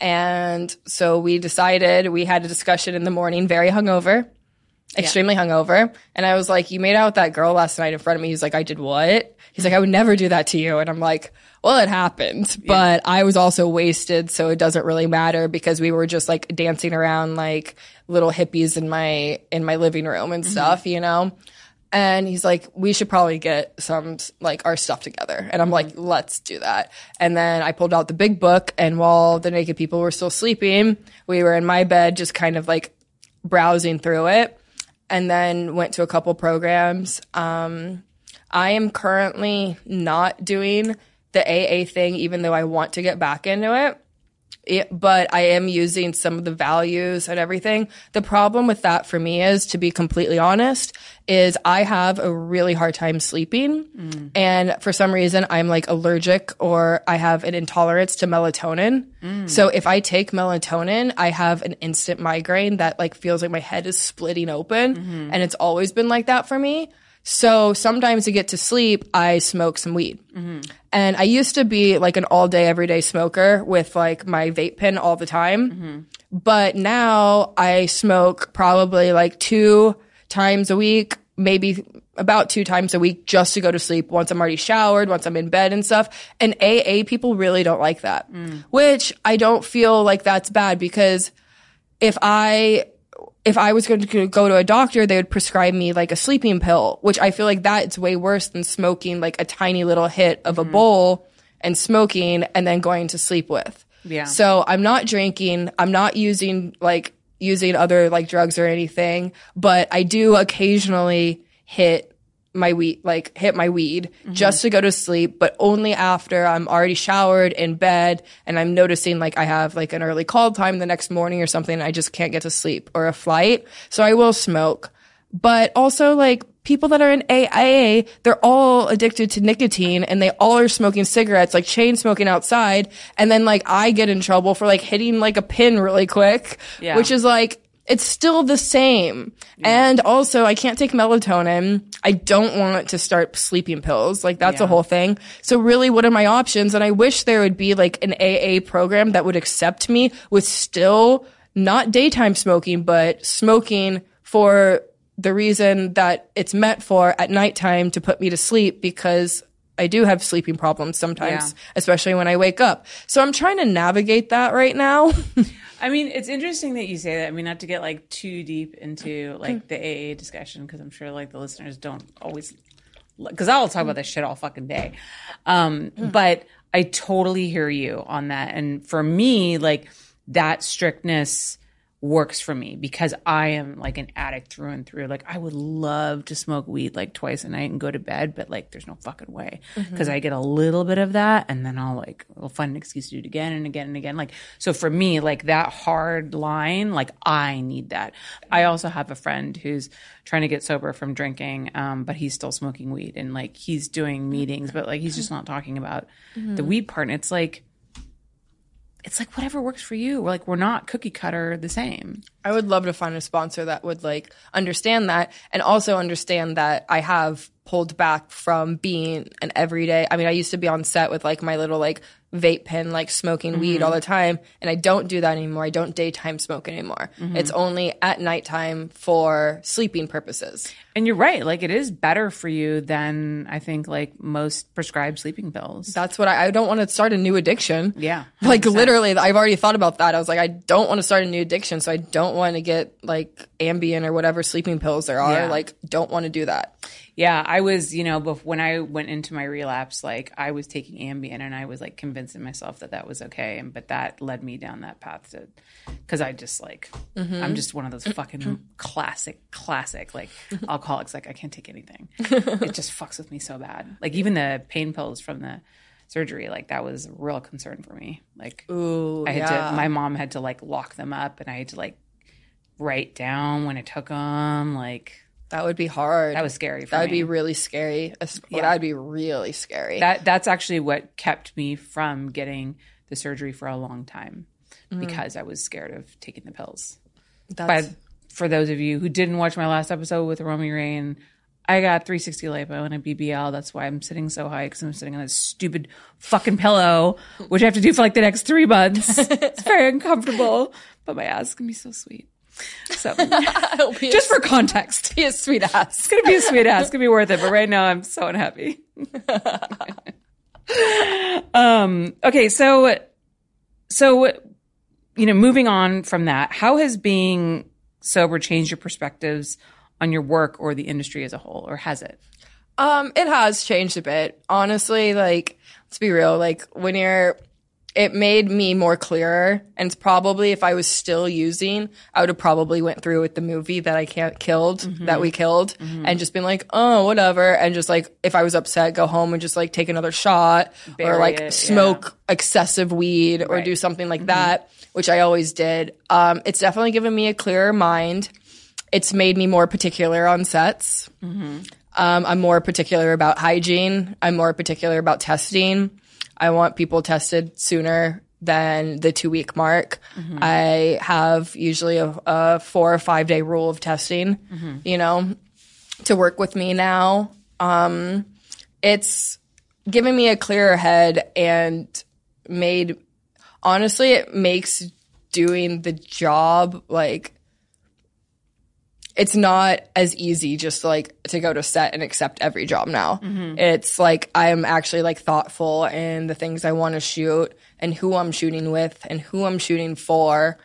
And so we decided, we had a discussion in the morning, very hungover, extremely hungover. And I was like, You made out with that girl last night in front of me. He's like, I did what? He's like, I would never do that to you. And I'm like, Well, it happened. But I was also wasted. So it doesn't really matter because we were just like dancing around like little hippies in my, in my living room and mm-hmm. stuff, you know? And he's like, we should probably get some like our stuff together. And I'm mm-hmm. like, let's do that. And then I pulled out the big book, and while the naked people were still sleeping, we were in my bed, just kind of like browsing through it. And then went to a couple programs. Um, I am currently not doing the AA thing, even though I want to get back into it it, but I am using some of the values and everything. The problem with that for me is, to be completely honest, is I have a really hard time sleeping. Mm. And for some reason, I'm like allergic or I have an intolerance to melatonin. Mm. So if I take melatonin, I have an instant migraine that like feels like my head is splitting open. Mm-hmm. And it's always been like that for me. So sometimes to get to sleep, I smoke some weed. And I used to be like an all day, everyday smoker with like my vape pen all the time. But now I smoke probably like two times a week, maybe about two times a week just to go to sleep once I'm already showered, once I'm in bed and stuff. And AA people really don't like that, mm. which I don't feel like that's bad because if I if I was going to go to a doctor, they would prescribe me like a sleeping pill, which I feel like that's way worse than smoking like a tiny little hit of a mm-hmm. bowl and smoking and then going to sleep with. Yeah. So I'm not drinking. I'm not using like using other like drugs or anything, but I do occasionally hit my weed, like hit my weed mm-hmm. just to go to sleep, but only after I'm already showered in bed and I'm noticing like I have like an early call time the next morning or something. And I just can't get to sleep or a flight. So I will smoke, but also like people that are in AIA, they're all addicted to nicotine and they all are smoking cigarettes, like chain smoking outside. And then like I get in trouble for like hitting like a pin really quick, Yeah. which is like, it's still the same. And also, I can't take melatonin. I don't want to start sleeping pills. Like, that's a whole thing. So, really, what are my options? And I wish there would be like an AA program that would accept me with still not daytime smoking, but smoking for the reason that it's meant for at nighttime to put me to sleep because I do have sleeping problems sometimes, Yeah. especially when I wake up. So, I'm trying to navigate that right now. I mean, it's interesting that you say that. I mean, not to get like too deep into like the AA discussion because I'm sure like the listeners don't always because I'll talk about this shit all fucking day. Um, but I totally hear you on that. And for me, like that strictness works for me because I am like an addict through and through. Like I would love to smoke weed like twice a night and go to bed, but like there's no fucking way because I get a little bit of that and then I'll like I'll find an excuse to do it again and again and again. Like so for me, like that hard line, like I need that. I also have a friend who's trying to get sober from drinking, um, but he's still smoking weed and like he's doing meetings, but like he's just not talking about the weed part. And it's like it's like whatever works for you. We're like we're not cookie cutter the same. I would love to find a sponsor that would like understand that and also understand that I have pulled back from being an everyday. I mean, I used to be on set with like my little like vape pen, like smoking weed all mm-hmm. the time, and I don't do that anymore. I don't daytime smoke anymore. Mm-hmm. It's only at nighttime for sleeping purposes. And you're right. Like it is better for you than I think like most prescribed sleeping pills. That's what I, I don't want to start a new addiction. Yeah, Like 100%. literally, I've already thought about that. I was like, I don't want to start a new addiction, so I don't want to get like Ambien or whatever sleeping pills there are. Yeah. Like, don't want to do that. Yeah, I was, you know, bef- when I went into my relapse, like I was taking Ambien and I was like convincing myself that that was okay, and but that led me down that path to because I just like mm-hmm. I'm just one of those fucking classic, classic like mm-hmm. alcoholics. Like I can't take anything. it just fucks with me so bad. Like even the pain pills from the surgery, like that was a real concern for me. Like Ooh, I had yeah. to, my mom had to like lock them up, and I had to like write down when I took them. Like That would be hard. that was scary. For That would be really scary. Yeah. That would be really scary. that that's actually what kept me from getting the surgery for a long time mm-hmm. because I was scared of taking the pills. That's, But for those of you who didn't watch my last episode with Romy Rain, I got 360 lipo and a BBL. That's why I'm sitting so high because I'm sitting on this stupid fucking pillow, which I have to do for like the next three months. it's very uncomfortable, but my ass is gonna be so sweet. So just for context, be a sweet ass. it's gonna be a sweet ass. It's gonna be worth it. But right now, I'm so unhappy. um. Okay. So, so you know, moving on from that, how has being sober changed your perspectives on your work or the industry as a whole, or has it? Um, it has changed a bit. Honestly, like, let's be real, like when you're it made me more clearer and it's probably if I was still using, I would have probably went through with the movie that I can't killed, that we killed, and just been like, oh, whatever. And just like if I was upset, go home and just like take another shot Bury or like it, smoke excessive weed or Right. do something like that, which I always did. Um, it's definitely given me a clearer mind. It's made me more particular on sets. Um, I'm more particular about hygiene. I'm more particular about testing. I want people tested sooner than the two week mark. I have usually a, a four or five day rule of testing, you know, to work with me now. Um, it's given me a clearer head and made, honestly, it makes doing the job like it's not as easy just like to go to set and accept every job now. Mm-hmm. It's like I'm actually like thoughtful in the things I want to shoot and who I'm shooting with and who I'm shooting for.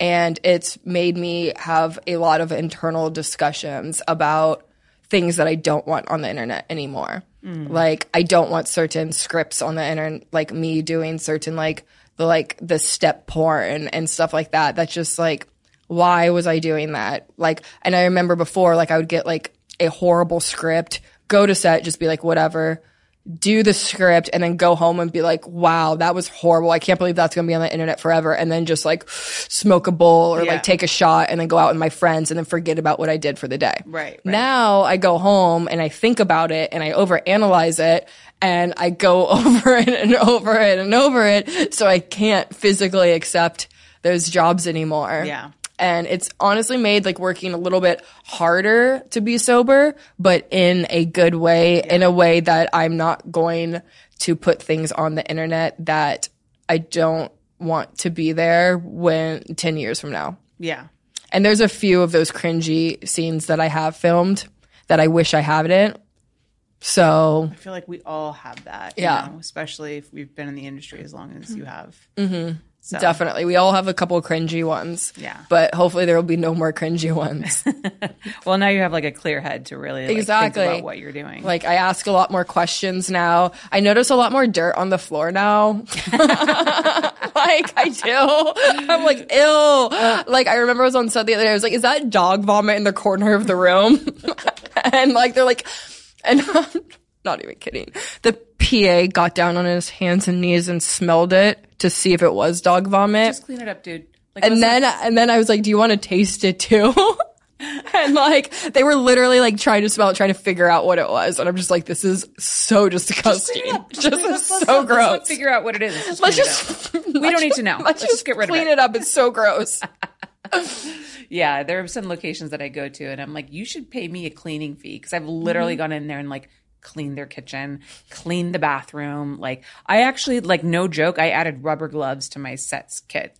And it's made me have a lot of internal discussions about things that I don't want on the internet anymore. Mm. Like I don't want certain scripts on the internet, like me doing certain like the like the step porn and stuff like that. That's just like why was I doing that? Like, and I remember before, like, I would get like a horrible script, go to set, just be like, whatever, do the script, and then go home and be like, wow, that was horrible. I can't believe that's gonna be on the internet forever. And then just like smoke a bowl or Yeah. like take a shot and then go out with my friends and then forget about what I did for the day. Right, right. Now I go home and I think about it and I overanalyze it and I go over it and over it and over it. So I can't physically accept those jobs anymore. Yeah. And it's honestly made like working a little bit harder to be sober, but in a good way, in a way that I'm not going to put things on the internet that I don't want to be there when 10 years from now. Yeah. And there's a few of those cringy scenes that I have filmed that I wish I hadn't. So I feel like we all have that. you Yeah. know, especially if we've been in the industry as long as you have. Mm-hmm. So- definitely, we all have a couple cringy ones. Yeah. But hopefully there will be no more cringy ones. Well, now you have like a clear head to really like, Exactly. think about what you're doing. like I ask a lot more questions now. I notice a lot more dirt on the floor now. like I do. I'm like, ill. Like I remember I was on set the other day. I was like, is that dog vomit in the corner of the room? and like they're like, and I'm not even kidding. The PA got down on his hands and knees and smelled it to see if it was dog vomit. just clean it up, dude. Like, And then, and then I was like, "Do you want to taste it too?" and like, they were literally like trying to smell it, trying to figure out what it was, and I'm just like, "This is so disgusting. Just, Let's- is let's- so let's gross." Let's not figure out what it is. Let's, Let's just. it just, we don't need to know. Let's, Let's, just, just get rid clean of it. Clean it up. It's so gross. Yeah, there are some locations that I go to, and I'm like, you should pay me a cleaning fee because I've literally Mm-hmm. gone in there and like cleaned their kitchen, cleaned the bathroom. Like, I actually like no joke, I added rubber gloves to my sets kit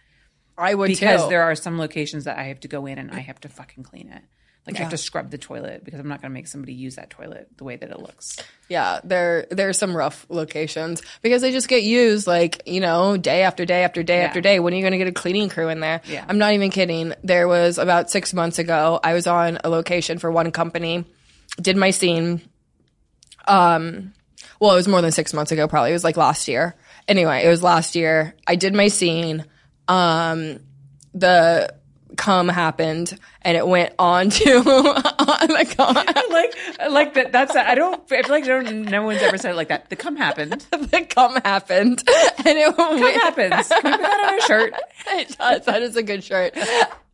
I would because too. there are some locations that I have to go in and I have to fucking clean it. Like I have to scrub the toilet because I'm not going to make somebody use that toilet the way that it looks. Yeah, there there are some rough locations because they just get used like, you know, day after day after day Yeah. after day. When are you going to get a cleaning crew in there? Yeah. I'm not even kidding. There was about 6 months ago, I was on a location for one company, did my scene um well, it was more than 6 months ago probably. It was like last year. Anyway, it was last year. I did my scene. Um the cum happened and it went on to on the cum. like, like that. That's I don't. I feel like no, no one's ever said it like that. The cum happened. the cum happened and it Cum went happens. Can we put that on a shirt? It does. That is a good shirt.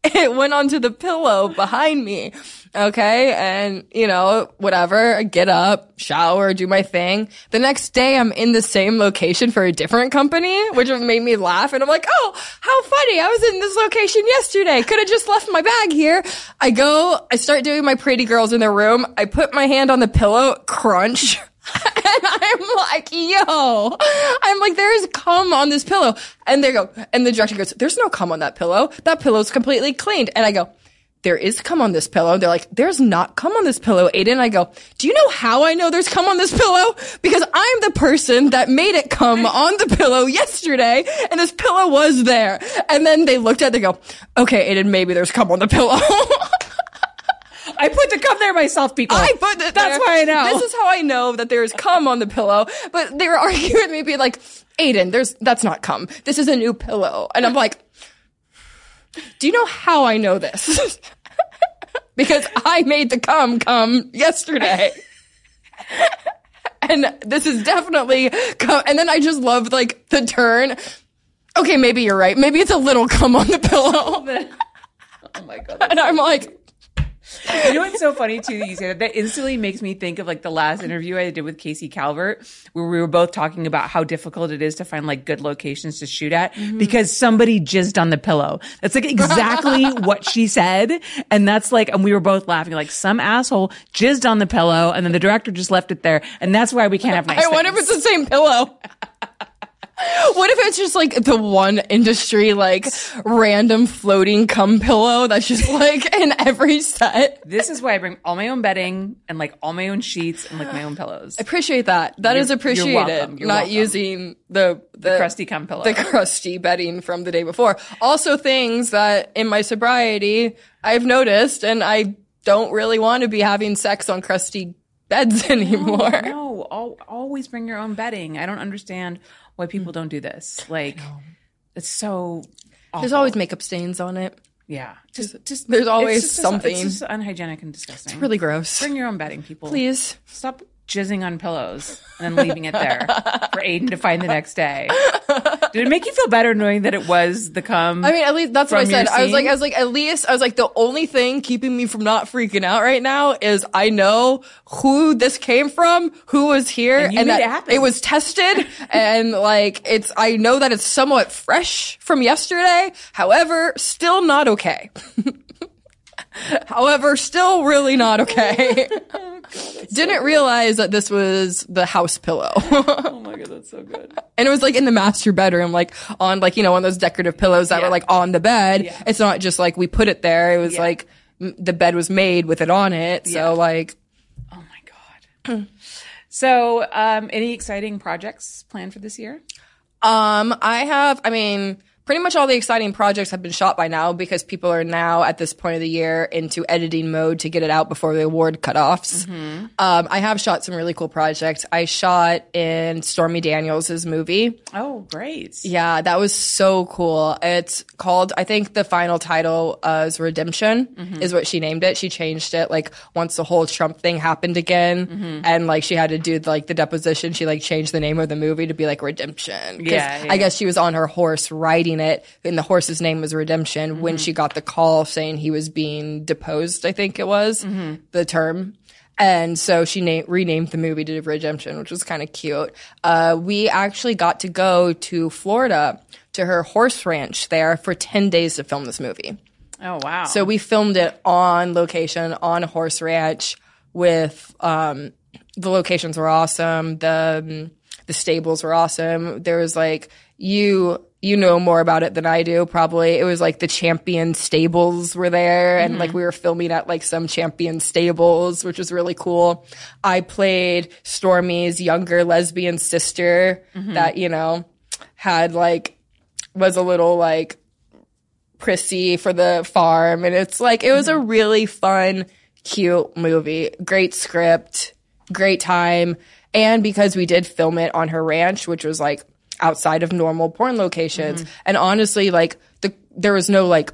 it went onto the pillow behind me. Okay. And, you know, whatever. I get up, shower, do my thing. The next day I'm in the same location for a different company, which made me laugh. And I'm like, oh, how funny. I was in this location yesterday. Could have just left my bag here. I go, I start doing my pretty girls in their room. I put my hand on the pillow, crunch. And I'm like, yo, I'm like, there is cum on this pillow. And they go, and the director goes, there's no cum on that pillow. That pillow's completely cleaned. And I go, there is cum on this pillow. They're like, there's not cum on this pillow, Aiden. I go, do you know how I know there's cum on this pillow? Because I'm the person that made it cum on the pillow yesterday and this pillow was there. And then they looked at it, they go, okay, Aiden, maybe there's cum on the pillow. I put the cum there myself, people. I put it That's there. why I know. This is how I know that there's cum on the pillow. But they were arguing with me, being like, Aiden, there's, that's not cum. This is a new pillow. And I'm like, do you know how I know this? because I made the cum come yesterday. and this is definitely cum. And then I just loved like the turn. Okay, maybe you're right. Maybe it's a little cum on the pillow. oh my god. and I'm like, You know what's so funny too that you say that? That instantly makes me think of like the last interview I did with Casey Calvert, where we were both talking about how difficult it is to find like good locations to shoot at mm-hmm. because somebody jizzed on the pillow. That's like exactly what she said. And that's like, and we were both laughing, like some asshole jizzed on the pillow and then the director just left it there. And that's why we can't have nice I wonder if it's the same pillow. what if it's just like the one industry, like random floating cum pillow that's just like in every set? This is why I bring all my own bedding and like all my own sheets and like my own pillows. I appreciate that. That is You're- you're appreciated. welcome. You're Not welcome. using the, the crusty cum pillow. the crusty bedding from the day before. Also, things that in my sobriety I've noticed, and I don't really want to be having sex on crusty beds anymore. No, al- always bring your own bedding. I don't understand why people hmm. don't do this. Like, it's so. There's always makeup stains on it. Yeah, just just There's always it's just- something. It's just unhygienic and disgusting. Really gross. Bring your own bedding, people. Please. stop jizzing on pillows and then leaving it there for Aiden to find the next day. Did it make you feel better knowing that it was the cum? I mean, at least that's what I said. I was like. I was like, at least I was like, the only thing keeping me from not freaking out right now is I know who this came from, who was here, And made that it happen. was tested, and like it's. I know that it's somewhat fresh from yesterday. However, still not okay. However, still really not okay. Didn't realize that this was the house pillow. oh my god, that's so good. And it was like in the master bedroom, like on like, you know, one of those decorative pillows that Yeah. were like on the bed. Yeah. It's not just like we put it there. It was Yeah. like m- the bed was made with it on it. So like, Oh my god. so, um, any exciting projects planned for this year? um, I have, I mean, pretty much all the exciting projects have been shot by now because people are now at this point of the year into editing mode to get it out before the award cutoffs. Mm-hmm. Um, I have shot some really cool projects. I shot in Stormy Daniels' movie. Oh, great. Yeah, that was so cool. It's called, I think the final title uh, is Redemption, Mm-hmm. is what she named it. She changed it like once the whole Trump thing happened again, Mm-hmm. and like she had to do like the deposition. She like changed the name of the movie to be like Redemption. Yeah, yeah. I guess she was on her horse riding it, and the horse's name was Redemption Mm-hmm. when she got the call saying he was being deposed. I think it was Mm-hmm. the term. And so she na- renamed the movie to Redemption, which was kind of cute. Uh, we actually got to go to Florida to her horse ranch there for 10 days to film this movie. Oh wow. So we filmed it on location on a horse ranch with, um, the locations were awesome. The, um, the stables were awesome. There was like, you, you know more about it than I do, probably. It was like the champion stables were there and like mm-hmm. we were filming at like some champion stables, which was really cool. I played Stormy's younger lesbian sister mm-hmm. that, you know, had like, was a little like prissy for the farm. And it's like, it was a mm-hmm. really fun, cute movie. Great script, great time. And because we did film it on her ranch, which was like outside of normal porn locations. And honestly, like the, there was no like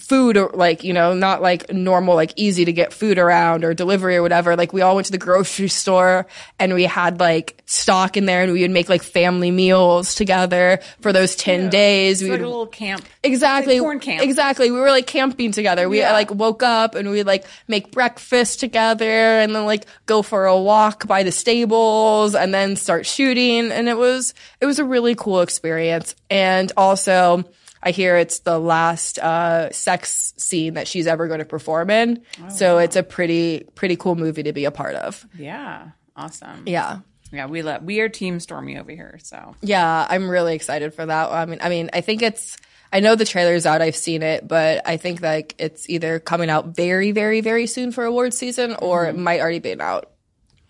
food or like you know not like normal like easy to get food around or delivery or whatever like we all went to the grocery store and we had like stock in there and we would make like family meals together for those 10 days we It's like would a little camp. Exactly. Like corn camp. Exactly. We were like camping together. We Yeah. like woke up and we'd like make breakfast together and then like go for a walk by the stables and then start shooting. And it was, it was a really cool experience. And also, I hear it's the last uh, sex scene that she's ever going to perform in. so it's a pretty, pretty cool movie to be a part of. Yeah. Awesome. Yeah. Yeah. We love, we are Team Stormy over here. So Yeah, I'm really excited for that. I mean, I mean, I think it's. I know the trailer's out. I've seen it, but I think like it's either coming out very, very, very soon for award season, or it might already been out.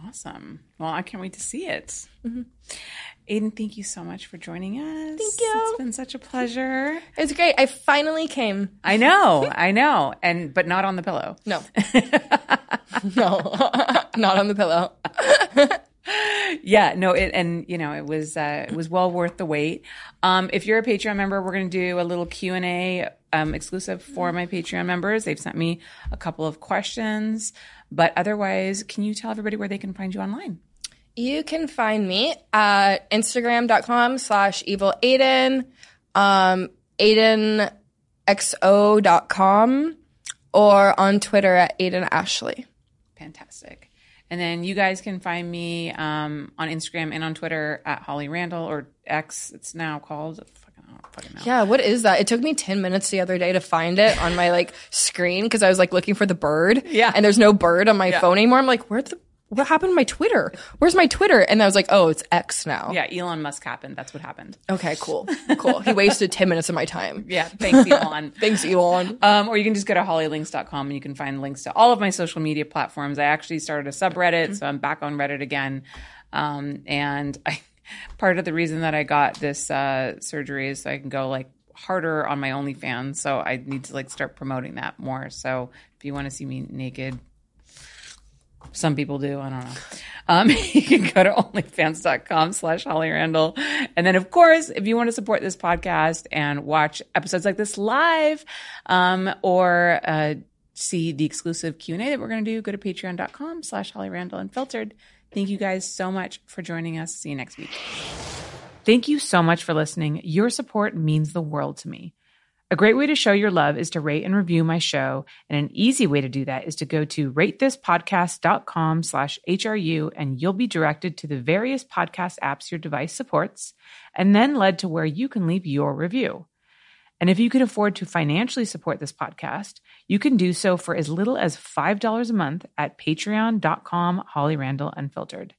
awesome. Well, I can't wait to see it. Aiden, thank you so much for joining us. Thank you. It's been such a pleasure. It's great. I finally came. I know, I know, and but not on the pillow. No, no, not on the pillow. Yeah, no, it and you know it was uh, it was well worth the wait. Um, if you're a Patreon member, we're going to do a little Q and A um, exclusive for my Patreon members. They've sent me a couple of questions, but otherwise, can you tell everybody where they can find you online? You can find me at Instagram.com slash evil Aiden, um, AidenXO.com, or on Twitter at Aiden Ashley. Fantastic. And then you guys can find me um, on Instagram and on Twitter at Holly Randall or X. It's now called. Fucking, I don't fucking know. Yeah, what is that? It took me 10 minutes the other day to find it on my like screen because I was like looking for the bird. Yeah. And there's no bird on my phone anymore. I'm like, where'd the what happened to my Twitter? Where's my Twitter? And I was like, oh, it's X now. Yeah, Elon Musk happened. That's what happened. Okay, cool. Cool. he wasted 10 minutes of my time. Yeah, thanks, Elon. Thanks, Elon. Um, or you can just go to hollylinks.com and you can find links to all of my social media platforms. I actually started a subreddit, so I'm back on Reddit again. Um, and I, part of the reason that I got this uh, surgery is so I can go like harder on my OnlyFans. So I need to like start promoting that more. So if you want to see me naked, some people do. I don't know. Um, you can go to onlyfans.com slash Holly Randall. And then, of course, if you want to support this podcast and watch episodes like this live um, or uh, see the exclusive Q&A that we're going to do, go to patreon.com slash Holly Randall Unfiltered. Thank you guys so much for joining us. See you next week. Thank you so much for listening. Your support means the world to me. A great way to show your love is to rate and review my show. And an easy way to do that is to go to ratethispodcast.com slash HRU and you'll be directed to the various podcast apps your device supports and then led to where you can leave your review. And if you can afford to financially support this podcast, you can do so for as little as $5 a month at patreon.com Holly Randall Unfiltered.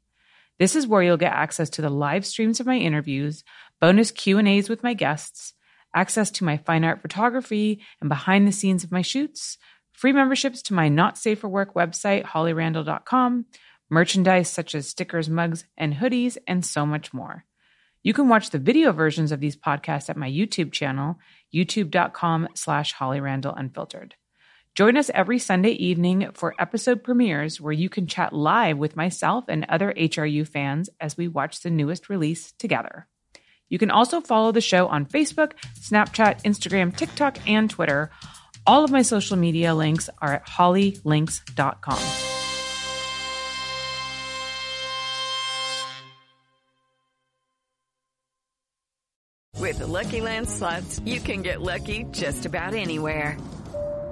This is where you'll get access to the live streams of my interviews, bonus Q&As with my guests, access to my fine art photography and behind the scenes of my shoots, free memberships to my Not Safe for Work website, hollyrandall.com, merchandise such as stickers, mugs, and hoodies, and so much more. You can watch the video versions of these podcasts at my YouTube channel, youtube.com slash hollyrandallunfiltered. Join us every Sunday evening for episode premieres where you can chat live with myself and other HRU fans as we watch the newest release together. You can also follow the show on Facebook, Snapchat, Instagram, TikTok, and Twitter. All of my social media links are at hollylinks.com. With the Lucky Land slots, you can get lucky just about anywhere.